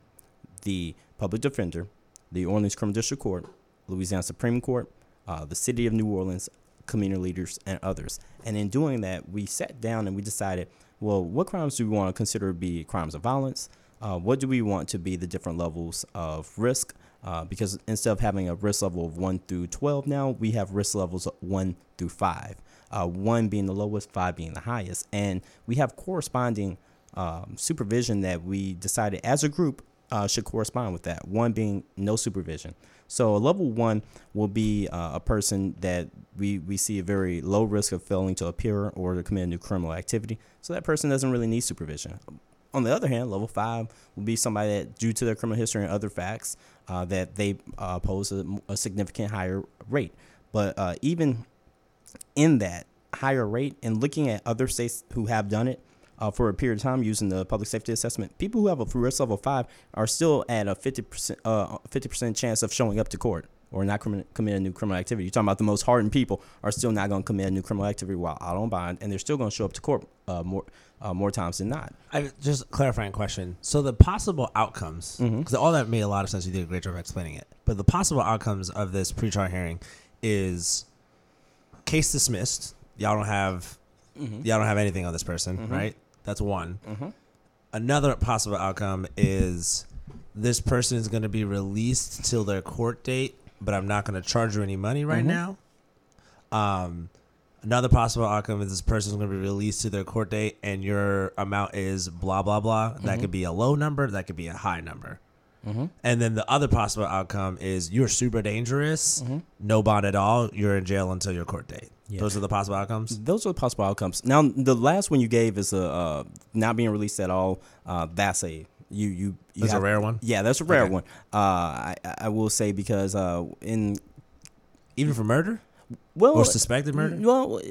the public defender, the Orleans Criminal District Court, Louisiana Supreme Court, uh, the City of New Orleans, community leaders, and others. And in doing that, we sat down and we decided, well, what crimes do we want to consider to be crimes of violence? Uh, what do we want to be the different levels of risk? Uh, because instead of having a risk level of 1 through 12 now, we have risk levels of 1 through 5. Uh, 1 being the lowest, 5 being the highest. And we have corresponding um, supervision that we decided as a group uh, should correspond with that. One being no supervision. So a level one will be uh, a person that we, we see a very low risk of failing to appear or to commit a new criminal activity. So that person doesn't really need supervision. On the other hand, level five will be somebody that, due to their criminal history and other facts, uh, that they uh, pose a, a significant higher rate. But uh, even in that higher rate and looking at other states who have done it uh, for a period of time using the public safety assessment, people who have a risk level five are still at a 50% uh, 50% chance of showing up to court or not commit, commit a new criminal activity. You're talking about the most hardened people are still not going to commit a new criminal activity while out on bond, and they're still going to show up to court uh, more uh, more times than not. I just clarifying question. So the possible outcomes, Mm-hmm. because all that made a lot of sense. You did a great job explaining it. But the possible outcomes of this pretrial hearing is case dismissed. Y'all don't have Mm-hmm. y'all don't have anything on this person, right? That's one. Another possible outcome is this person is going to be released till their court date, but I'm not going to charge you any money right Mm-hmm. now. Um, another possible outcome is this person is going to be released to their court date, and your amount is blah blah blah. Mm-hmm. That could be a low number. That could be a high number. And then the other possible outcome is you're super dangerous, no bond at all. You're in jail until your court date. Yeah. Those are the possible outcomes. Those are the possible outcomes. Now, the last one you gave is a uh, not being released at all. Uh, that's a you you. you That's a rare one? Yeah, that's a rare Okay. one. Uh, I I will say because uh, in Even for murder well or suspected murder. Well,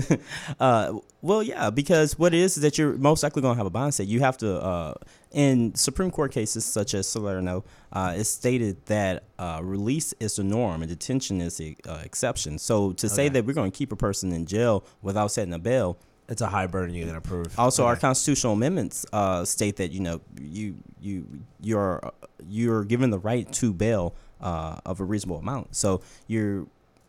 uh, well, yeah, because what it is is that you're most likely going to have a bond set. You have to, uh, in Supreme Court cases such as Salerno, uh, it's stated that uh, release is the norm and detention is the uh, exception. So to say that we're going to keep a person in jail without setting a bail, It's a high burden you're gonna prove. also, our constitutional amendments uh, state that you know you you you're you're given the right to bail uh, of a reasonable amount. So you're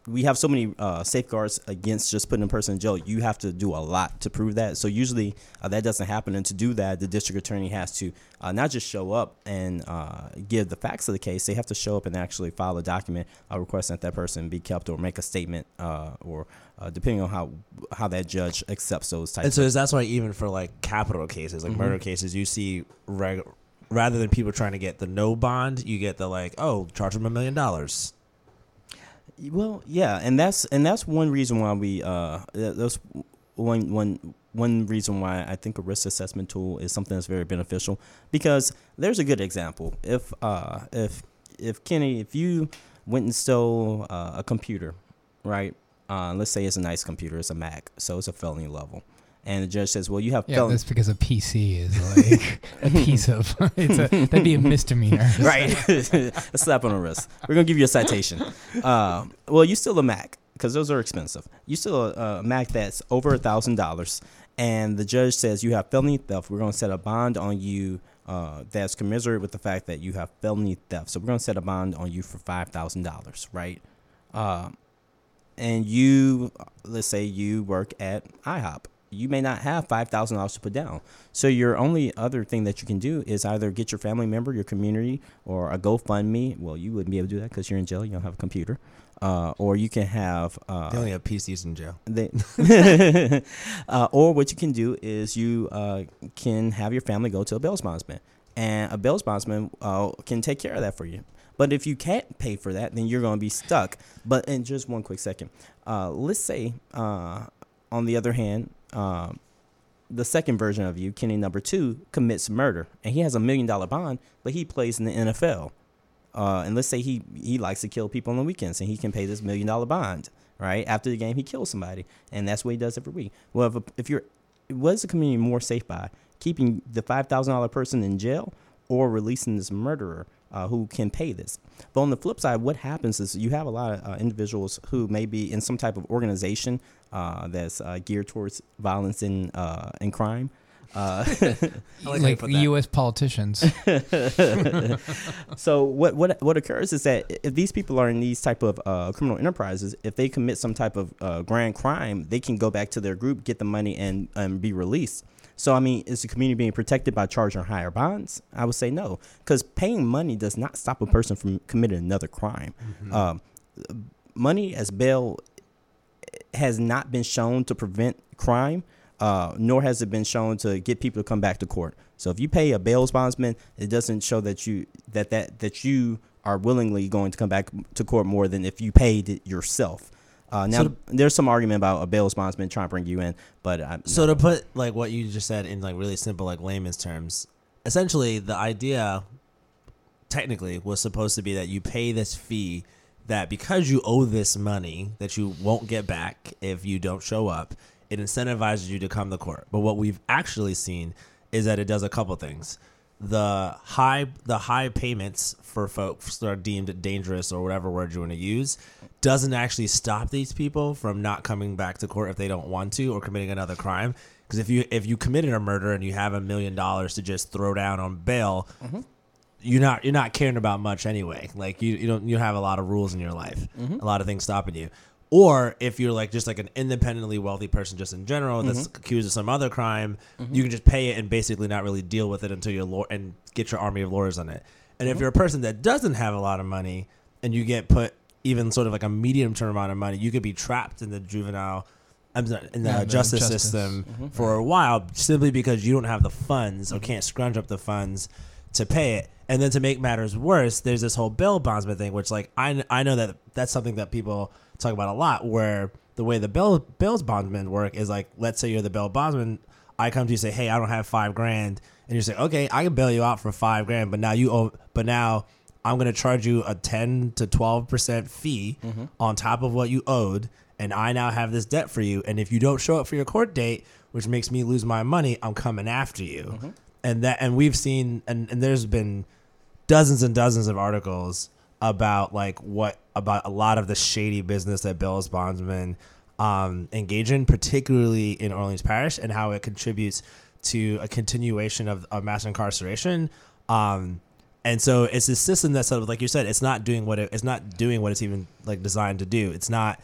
we have so many uh, safeguards against just putting a person in jail. You have to do a lot to prove that. So usually uh, that doesn't happen, and to do that, the district attorney has to uh, not just show up and uh, give the facts of the case. They have to show up and actually file a document uh, requesting that that person be kept or make a statement uh, or. Uh, depending on how how that judge accepts those types. And so is that's why even for like capital cases, like murder cases, you see reg- rather than people trying to get the no bond, you get the like, oh, charge them a million dollars. Well, yeah, and that's and that's one reason why we uh th- that's one one one reason why I think a risk assessment tool is something that's very beneficial because there's a good example. If uh if if Kenny, if you went and stole uh, a computer, right? Uh, let's say it's a nice computer, it's a Mac, so it's a felony level. And the judge says, "Well, you have Yeah, felony." that's because a PC is like a piece of. It's a that'd be a misdemeanor. right? a slap on the wrist. We're gonna give you a citation. Uh, well, you still a Mac because those are expensive. You still a, a Mac that's over a thousand dollars, and the judge says you have felony theft. We're gonna set a bond on you. Uh, that's commensurate with the fact that you have felony theft. So we're gonna set a bond on you for five thousand dollars, right? Uh, and you, let's say you work at IHOP. You may not have five thousand dollars to put down. So your only other thing that you can do is either get your family member, your community, or a GoFundMe. Well, you wouldn't be able to do that because you're in jail. You don't have a computer. Uh, or you can have uh, They only have PCs in jail. they, uh, or what you can do is you uh, can have your family go to a bail bondsman, and a bail bondsman uh, can take care of that for you. But if you can't pay for that, then you're going to be stuck. But in just one quick second, uh, let's say, uh, on the other hand, uh, the second version of you, Kenny number two, commits murder, and he has a million dollar bond, but he plays in the NFL. Uh, and let's say he he likes to kill people on the weekends, and he can pay this million dollar bond. Right after the game, he kills somebody, and that's what he does every week. Well, if, if you're, what is the community more safe by keeping the five thousand dollar person in jail or releasing this murderer uh, who can pay this? But on the flip side, what happens is you have a lot of uh, individuals who may be in some type of organization uh, that's uh, geared towards violence and uh, and crime. Uh, like U.S. politicians. so what what what occurs is that if these people are in these type of uh, criminal enterprises, if they commit some type of uh, grand crime, they can go back to their group, get the money, and and be released. So I mean, is the community being protected by charging higher bonds? I would say no, because paying money does not stop a person from committing another crime. Um, money as bail has not been shown to prevent crime. uh, nor has it been shown to get people to come back to court. So if you pay a bail bondsman, it doesn't show that you that that that you are willingly going to come back to court more than if you paid it yourself. Uh, now, So there's some argument about a bail bondsman trying to bring you in, but I, So to put like what you just said in like really simple like layman's terms, essentially the idea technically was supposed to be that you pay this fee that because you owe this money that you won't get back if you don't show up, it incentivizes you to come to court. But what we've actually seen is that it does a couple things. The high the high payments for folks that are deemed dangerous or whatever word you want to use doesn't actually stop these people from not coming back to court if they don't want to or committing another crime. Because if you if you committed a murder and you have a million dollars to just throw down on bail, mm-hmm. You're not you're not caring about much anyway. Like you you don't you have a lot of rules in your life, mm-hmm. a lot of things stopping you. Or if you're like just like an independently wealthy person, just in general, that's mm-hmm. accused of some other crime, mm-hmm. you can just pay it and basically not really deal with it until you're law- and get your army of lawyers on it. And if you're a person that doesn't have a lot of money and you get put even sort of like a medium term amount of money, you could be trapped in the juvenile. I'm in the Yeah, justice, justice. system for a while simply because you don't have the funds or can't scrunch up the funds to pay it. And then to make matters worse, there's this whole bail bondsman thing, which like I, I know that that's something that people talk about a lot. Where the way the bail bail's bondsmen work is like, let's say you're the bail bondsman, I come to you say, hey, I don't have five grand, and you say, okay, I can bail you out for five grand, but now you owe, but now I'm gonna charge you a ten to twelve percent fee mm-hmm. on top of what you owed, and I now have this debt for you. And if you don't show up for your court date, which makes me lose my money, I'm coming after you. Mm-hmm. And that, and we've seen, and, and there's been dozens and dozens of articles about like what about a lot of the shady business that Bill's bondsmen um, engage in, particularly in Orleans Parish, and how it contributes to a continuation of, of mass incarceration. Um, and so it's a system that's sort of like you said, it's not doing what it, it's not doing what it's even like designed to do. It's not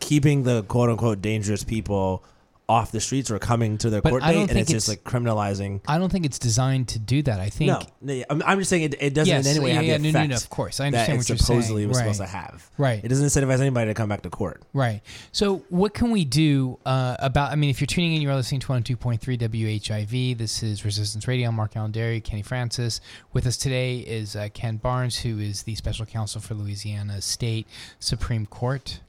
keeping the quote unquote dangerous people off the streets or coming to their But court I don't date, and think it's just it's- like criminalizing. I don't think it's designed to do that. I think No, no, yeah, I'm, I'm just saying it, it doesn't Yes, in any way yeah, have yeah, the no, no, effect no, of course. I that understand it what you're saying. supposedly was supposed to Right. have. Right. It doesn't incentivize anybody to come back to court. Right. So, what can we do uh, about? I mean, if you're tuning in, you're listening to 102.3 WHIV. This is Resistance Radio. I'm Mark Alendary, Kenny Francis. With us today is uh, Ken Barnes, who is the special counsel for Louisiana State Supreme Court.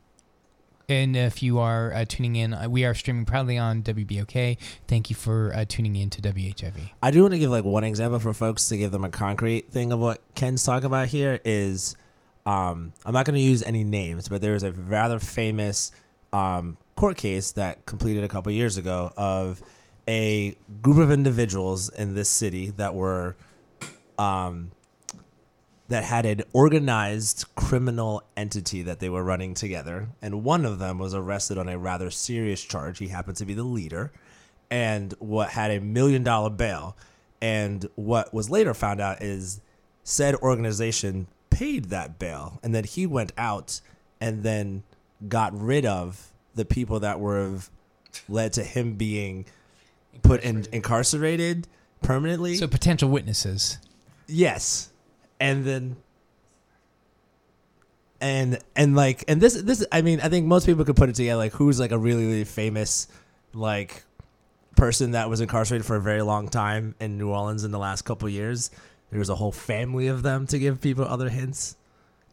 And if you are uh, tuning in, uh, we are streaming proudly on WBOK. Thank you for uh, tuning in to WHIV. I do want to give like one example for folks to give them a concrete thing of what Ken's talking about here is um, I'm not going to use any names, but there was a rather famous um, court case that completed a couple years ago of a group of individuals in this city that were um, that had an organized criminal entity that they were running together, and one of them was arrested on a rather serious charge. He happened to be the leader, and what had a million dollar bail. And what was later found out is said organization paid that bail, and then he went out and then got rid of the people that were led to him being put in incarcerated permanently. So, potential witnesses. Yes. And then and and like and this this I mean I think most people could put it together like who's like a really really famous like person that was incarcerated for a very long time in New Orleans in the last couple years. There was a whole family of them to give people other hints.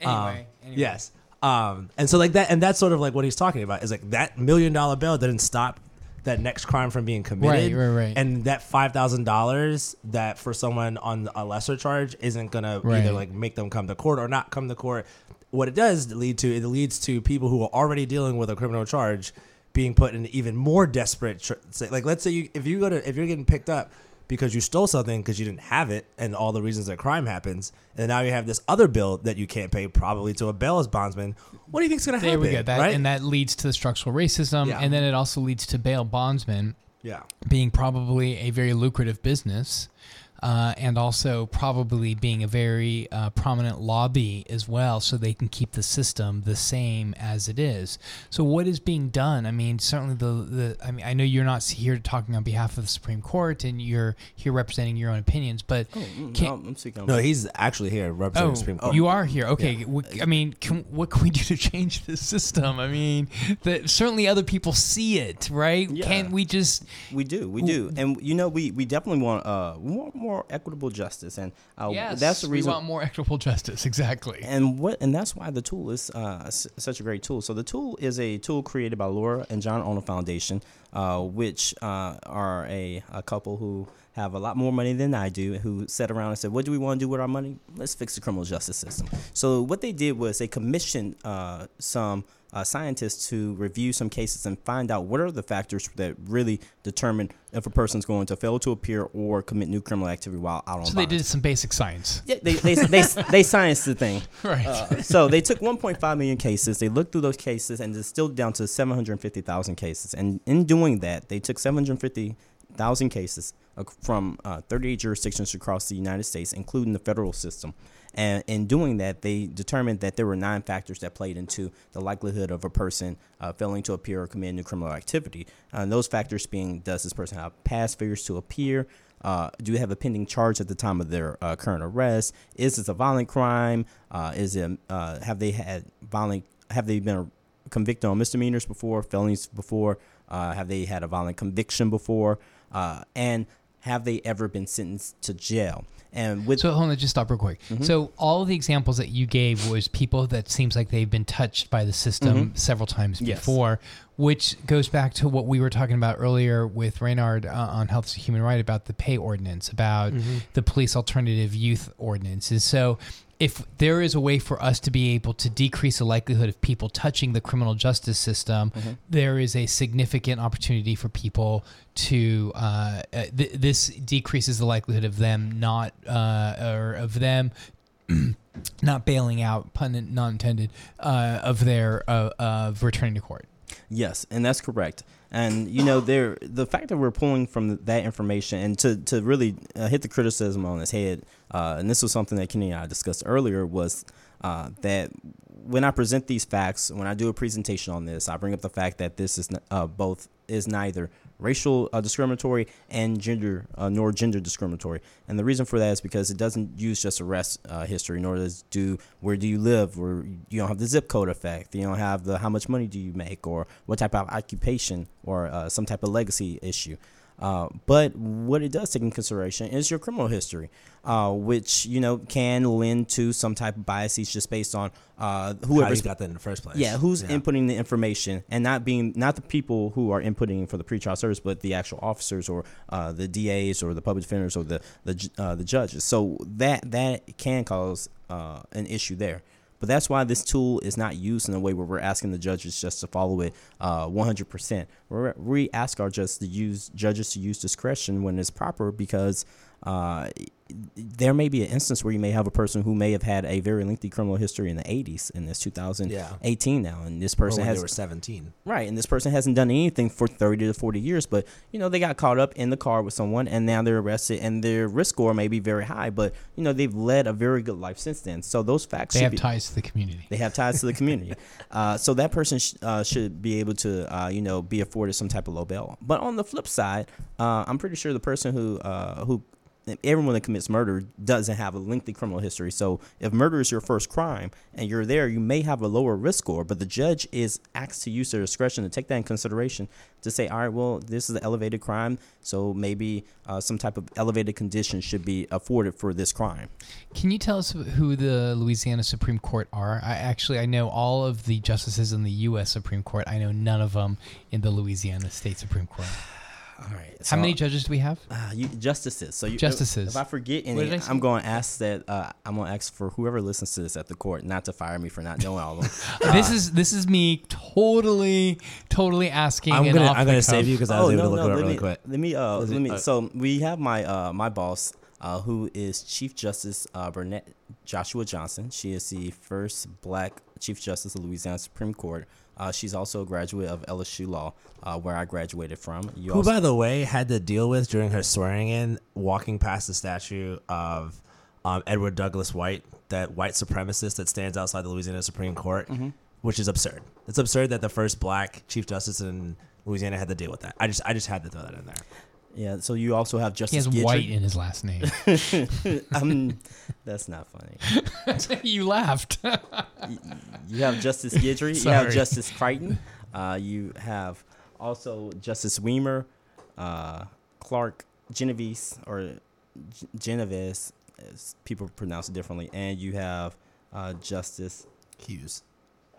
Anyway, Um, anyway. Yes. Um, and so like that, and that's sort of like what he's talking about is like that million dollar bill didn't stop that next crime from being committed. Right, right, right. And that five thousand dollars that for someone on a lesser charge isn't gonna Right. either like make them come to court or not come to court. What it does lead to, it leads to people who are already dealing with a criminal charge being put in even more desperate. Tr- say- like let's say you if you go to if you're getting picked up because you stole something because you didn't have it and all the reasons that crime happens, and now you have this other bill that you can't pay probably to a bail as bondsman. What do you think's gonna happen? There happen? we go. That right? and that leads to the structural racism, Yeah. and then it also leads to bail bondsmen yeah. being probably a very lucrative business. Uh, and also probably being a very uh, prominent lobby as well, so they can keep the system the same as it is. So, what is being done? I mean, certainly the the. I mean, I know you're not here talking on behalf of the Supreme Court, and you're here representing your own opinions, but Mm, can, no, I'm speaking. No, he's actually here representing Oh, the Supreme Court. you are here. Okay. I mean, can, what can we do to change the system? I mean, that certainly other people see it, right? Yeah. Can't we just? We do, we do, and you know, we, we definitely want uh we want more equitable justice, and uh, yes, that's the reason. we want more equitable justice. Exactly. and what and that's why the tool is uh, s- such a great tool. So the tool is a tool created by Laura and John Arnold Foundation, uh, which uh, are a, a couple who have a lot more money than I do, who sat around and said, "What do we want to do with our money? Let's fix the criminal justice system." So what they did was they commissioned uh, some. Uh, scientists to review some cases and find out what are the factors that really determine if a person's going to fail to appear or commit new criminal activity while out on So they bond. did some basic science. Yeah, they they they, they science the thing. Right. Uh, so they took 1.5 million cases. They looked through those cases and distilled down to 750,000 cases. And in doing that, they took 750,000 cases from uh, 38 jurisdictions across the United States, including the federal system. And in doing that, they determined that there were nine factors that played into the likelihood of a person uh, failing to appear or commit new criminal activity. Uh, and those factors being: Does this person have past failures to appear? Uh, do you have a pending charge at the time of their uh, current arrest? Is this a violent crime? Uh, is it uh, have they had violent? Have they been convicted on misdemeanors before, felonies before? Have they had a violent conviction before? And have they ever been sentenced to jail? And with So hold on, just stop real quick. Mm-hmm. So all the examples that you gave was people that seems like they've been touched by the system several times Mm-hmm. Yes. before, which goes back to what we were talking about earlier with Reynard uh, on Health is a Human Right about the pay ordinance, about Mm-hmm. the police alternative youth ordinance. And so if there is a way for us to be able to decrease the likelihood of people touching the criminal justice system, Mm-hmm. there is a significant opportunity for people to. Uh, uh, th- this decreases the likelihood of them not, uh, or of them not bailing out, pun not intended, uh, of their uh, of returning to court. Yes, and that's correct. And you know, there the fact that we're pulling from that information and to to really uh, hit the criticism on its head, uh, and this was something that Kenny and I discussed earlier, was uh, that when I present these facts, when I do a presentation on this, I bring up the fact that this is uh, both is neither racial uh, discriminatory and gender uh, nor gender discriminatory. And the reason for that is because it doesn't use just arrest uh, history, nor does do where do you live, where you don't have the zip code effect, you don't have the how much money do you make, or what type of occupation, or uh, some type of legacy issue. Uh, but what it does take in consideration is your criminal history, uh, which you know can lend to some type of biases just based on uh, whoever's got that in the first place? yeah, who's inputting the information and not being not the people who are inputting for the pretrial service, but the actual officers or uh, the DAs or the public defenders or the the uh, the judges. So that that can cause uh, an issue there. But that's why this tool is not used in a way where we're asking the judges just to follow it uh, 100%. We're, we ask our judges to use judges to use discretion when it's proper because uh, there may be an instance where you may have a person who may have had a very lengthy criminal history in the 80s and it's 2018 now and this Or person when has they were 17. right and this person hasn't done anything for 30 to 40 years but you know they got caught up in the car with someone and now they're arrested and their risk score may be very high but you know they've led a very good life since then so those facts They have be, ties to the community. they have ties to the community. Uh, so that person sh- uh, should be able to, uh, you know, be afforded some type of low bail. But on the flip side, uh, I'm pretty sure the person who uh, who everyone that commits murder doesn't have a lengthy criminal history. So if murder is your first crime and you're there, you may have a lower risk score. But the judge is asked to use their discretion to take that in consideration to say, all right, well, this is an elevated crime, so maybe uh, some type of elevated condition should be afforded for this crime. Can you tell us who the Louisiana Supreme Court are? I actually I know all of the justices in the U.S. Supreme Court. I know none of them in the Louisiana State Supreme Court. All right. How many judges do we have? Uh, you, justices. So you, Justices. If I forget any, I I'm going to ask that. Uh, I'm going to ask for whoever listens to this at the court not to fire me for not knowing all of them. this is this is me totally totally asking. I'm gonna off I'm gonna cuff. save you because I was able to look it up really me, quick. Let me. Uh, Is it- let me. uh, so we have my uh my boss. uh, who is Chief Justice uh, Bernette Joshua Johnson. She is the first black Chief Justice of Louisiana Supreme Court. Uh, she's also a graduate of LSU Law, uh, where I graduated from. You Who, also- by the way, had to deal with during her swearing in, walking past the statue of um, Edward Douglas White, that white supremacist that stands outside the Louisiana Supreme Court, Mm-hmm. which is absurd. It's absurd that the first black chief justice in Louisiana had to deal with that. I just, I just had to throw that in there. Yeah, so you also have Justice. He has white in his last name. um, that's not funny. you laughed. You have Justice Guidry. you have Justice Crichton. Uh, you have also Justice Weimer, uh, Clark Genovese, or G- Genovese, as people pronounce it differently. And you have uh, Justice Hughes.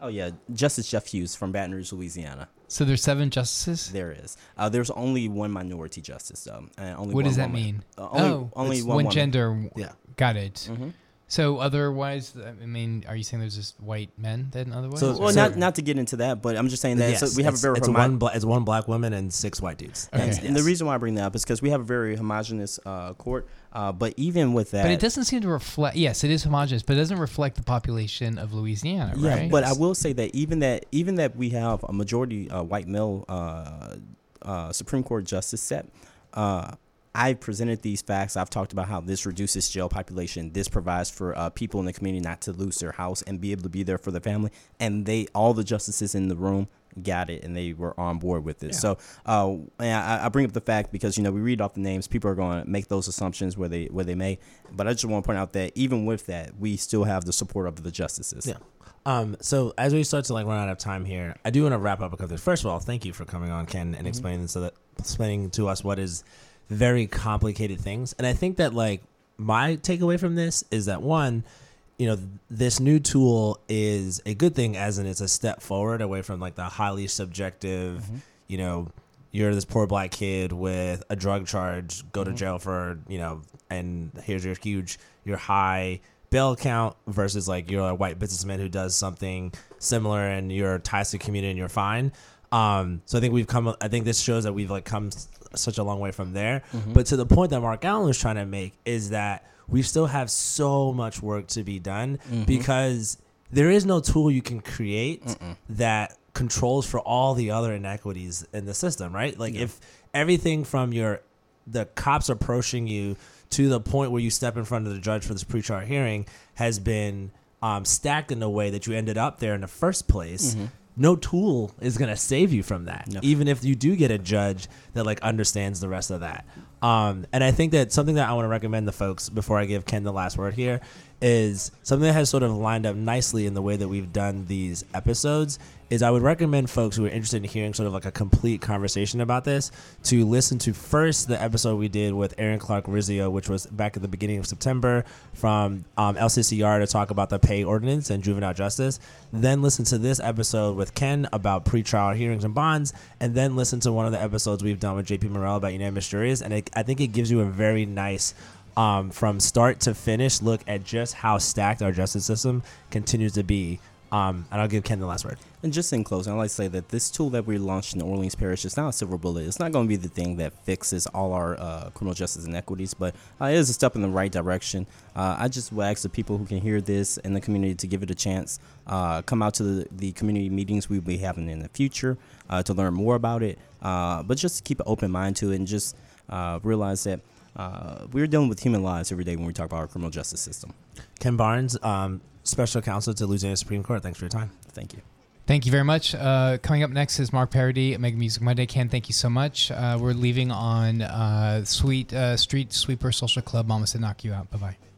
Oh yeah, Justice Jeff Hughes from Baton Rouge, Louisiana. So there's seven justices. There is. Uh, there's only one minority justice though, and only What does that woman. mean? Uh, only, oh, only one, one gender. Yeah. Got it. Mhm. So otherwise, I mean, are you saying there's just white men then otherwise? So- Well, So- not not to get into that, but I'm just saying that Yes, so we have a very it's homo- one, bla- it's one black woman and six white dudes. Okay. And, Yes. and the reason why I bring that up is because we have a very homogenous uh, court. Uh, but even with that, but it doesn't seem to reflect. Yes, it is homogenous, but it doesn't reflect the population of Louisiana, Yeah, right? but I will say that even that even that we have a majority uh, white male uh, uh, Supreme Court justice set. Uh, I presented these facts. I've talked about how this reduces jail population. This provides for uh, people in the community not to lose their house and be able to be there for their family. And they, all the justices in the room, got it and they were on board with it. So, uh, and I, I bring up the fact because you know we read off the names, people are going to make those assumptions where they where they may. But I just want to point out that even with that, we still have the support of the justices. Yeah. Um, so as we start to like run out of time here, I do want to wrap up a couple things. First of all, thank you for coming on, Ken, and explaining so that explaining to us what is very complicated things. And I think that like my takeaway from this is that one, you know, this new tool is a good thing as in it's a step forward away from like the highly subjective, you know, you're this poor black kid with a drug charge, go to jail for, you know, and here's your huge, your high bail count versus like you're a white businessman who does something similar and you're ties to the community and you're fine. Um, so I think we've come, I think this shows that we've like come such a long way from there. Mm-hmm. But to the point that Mark Allen was trying to make is that we still have so much work to be done mm-hmm. because there is no tool you can create that controls for all the other inequities in the system, right? Like if everything from your the cops approaching you to the point where you step in front of the judge for this pre-trial hearing has been um, stacked in a way that you ended up there in the first place. Mm-hmm. No tool is gonna save you from that, No. even if you do get a judge that like understands the rest of that. Um, and I think that something that I want to recommend the folks before I give Ken the last word here is something that has sort of lined up nicely in the way that we've done these episodes is I would recommend folks who are interested in hearing sort of like a complete conversation about this to listen to first the episode we did with Aaron Clark Rizzio, which was back at the beginning of September from um, LCCR to talk about the pay ordinance and juvenile justice. Then listen to this episode with Ken about pretrial hearings and bonds, and then listen to one of the episodes we've done with JP Morrell about unanimous juries. And it, I think it gives you a very nice um, from start to finish look at just how stacked our justice system continues to be. Um, and I'll give Ken the last word. And just in closing, I'd like to say that this tool that we launched in Orleans Parish is not a silver bullet. It's not going to be the thing that fixes all our uh, criminal justice inequities, but uh, it is a step in the right direction. Uh, I just would ask the people who can hear this in the community to give it a chance. Uh, come out to the, the community meetings we'll be having in the future uh, to learn more about it, uh, but just keep an open mind to it and just realize that uh, we're dealing with human lives every day when we talk about our criminal justice system. Ken Barnes, um, special counsel to Louisiana Supreme Court. Thanks for your time. Thank you. Thank you very much. Uh, coming up next is Mark Parody, Mega Music Monday. Ken, thank you so much. Uh, we're leaving on uh, Sweet uh, Street Sweeper Social Club. Mama said knock you out. Bye bye.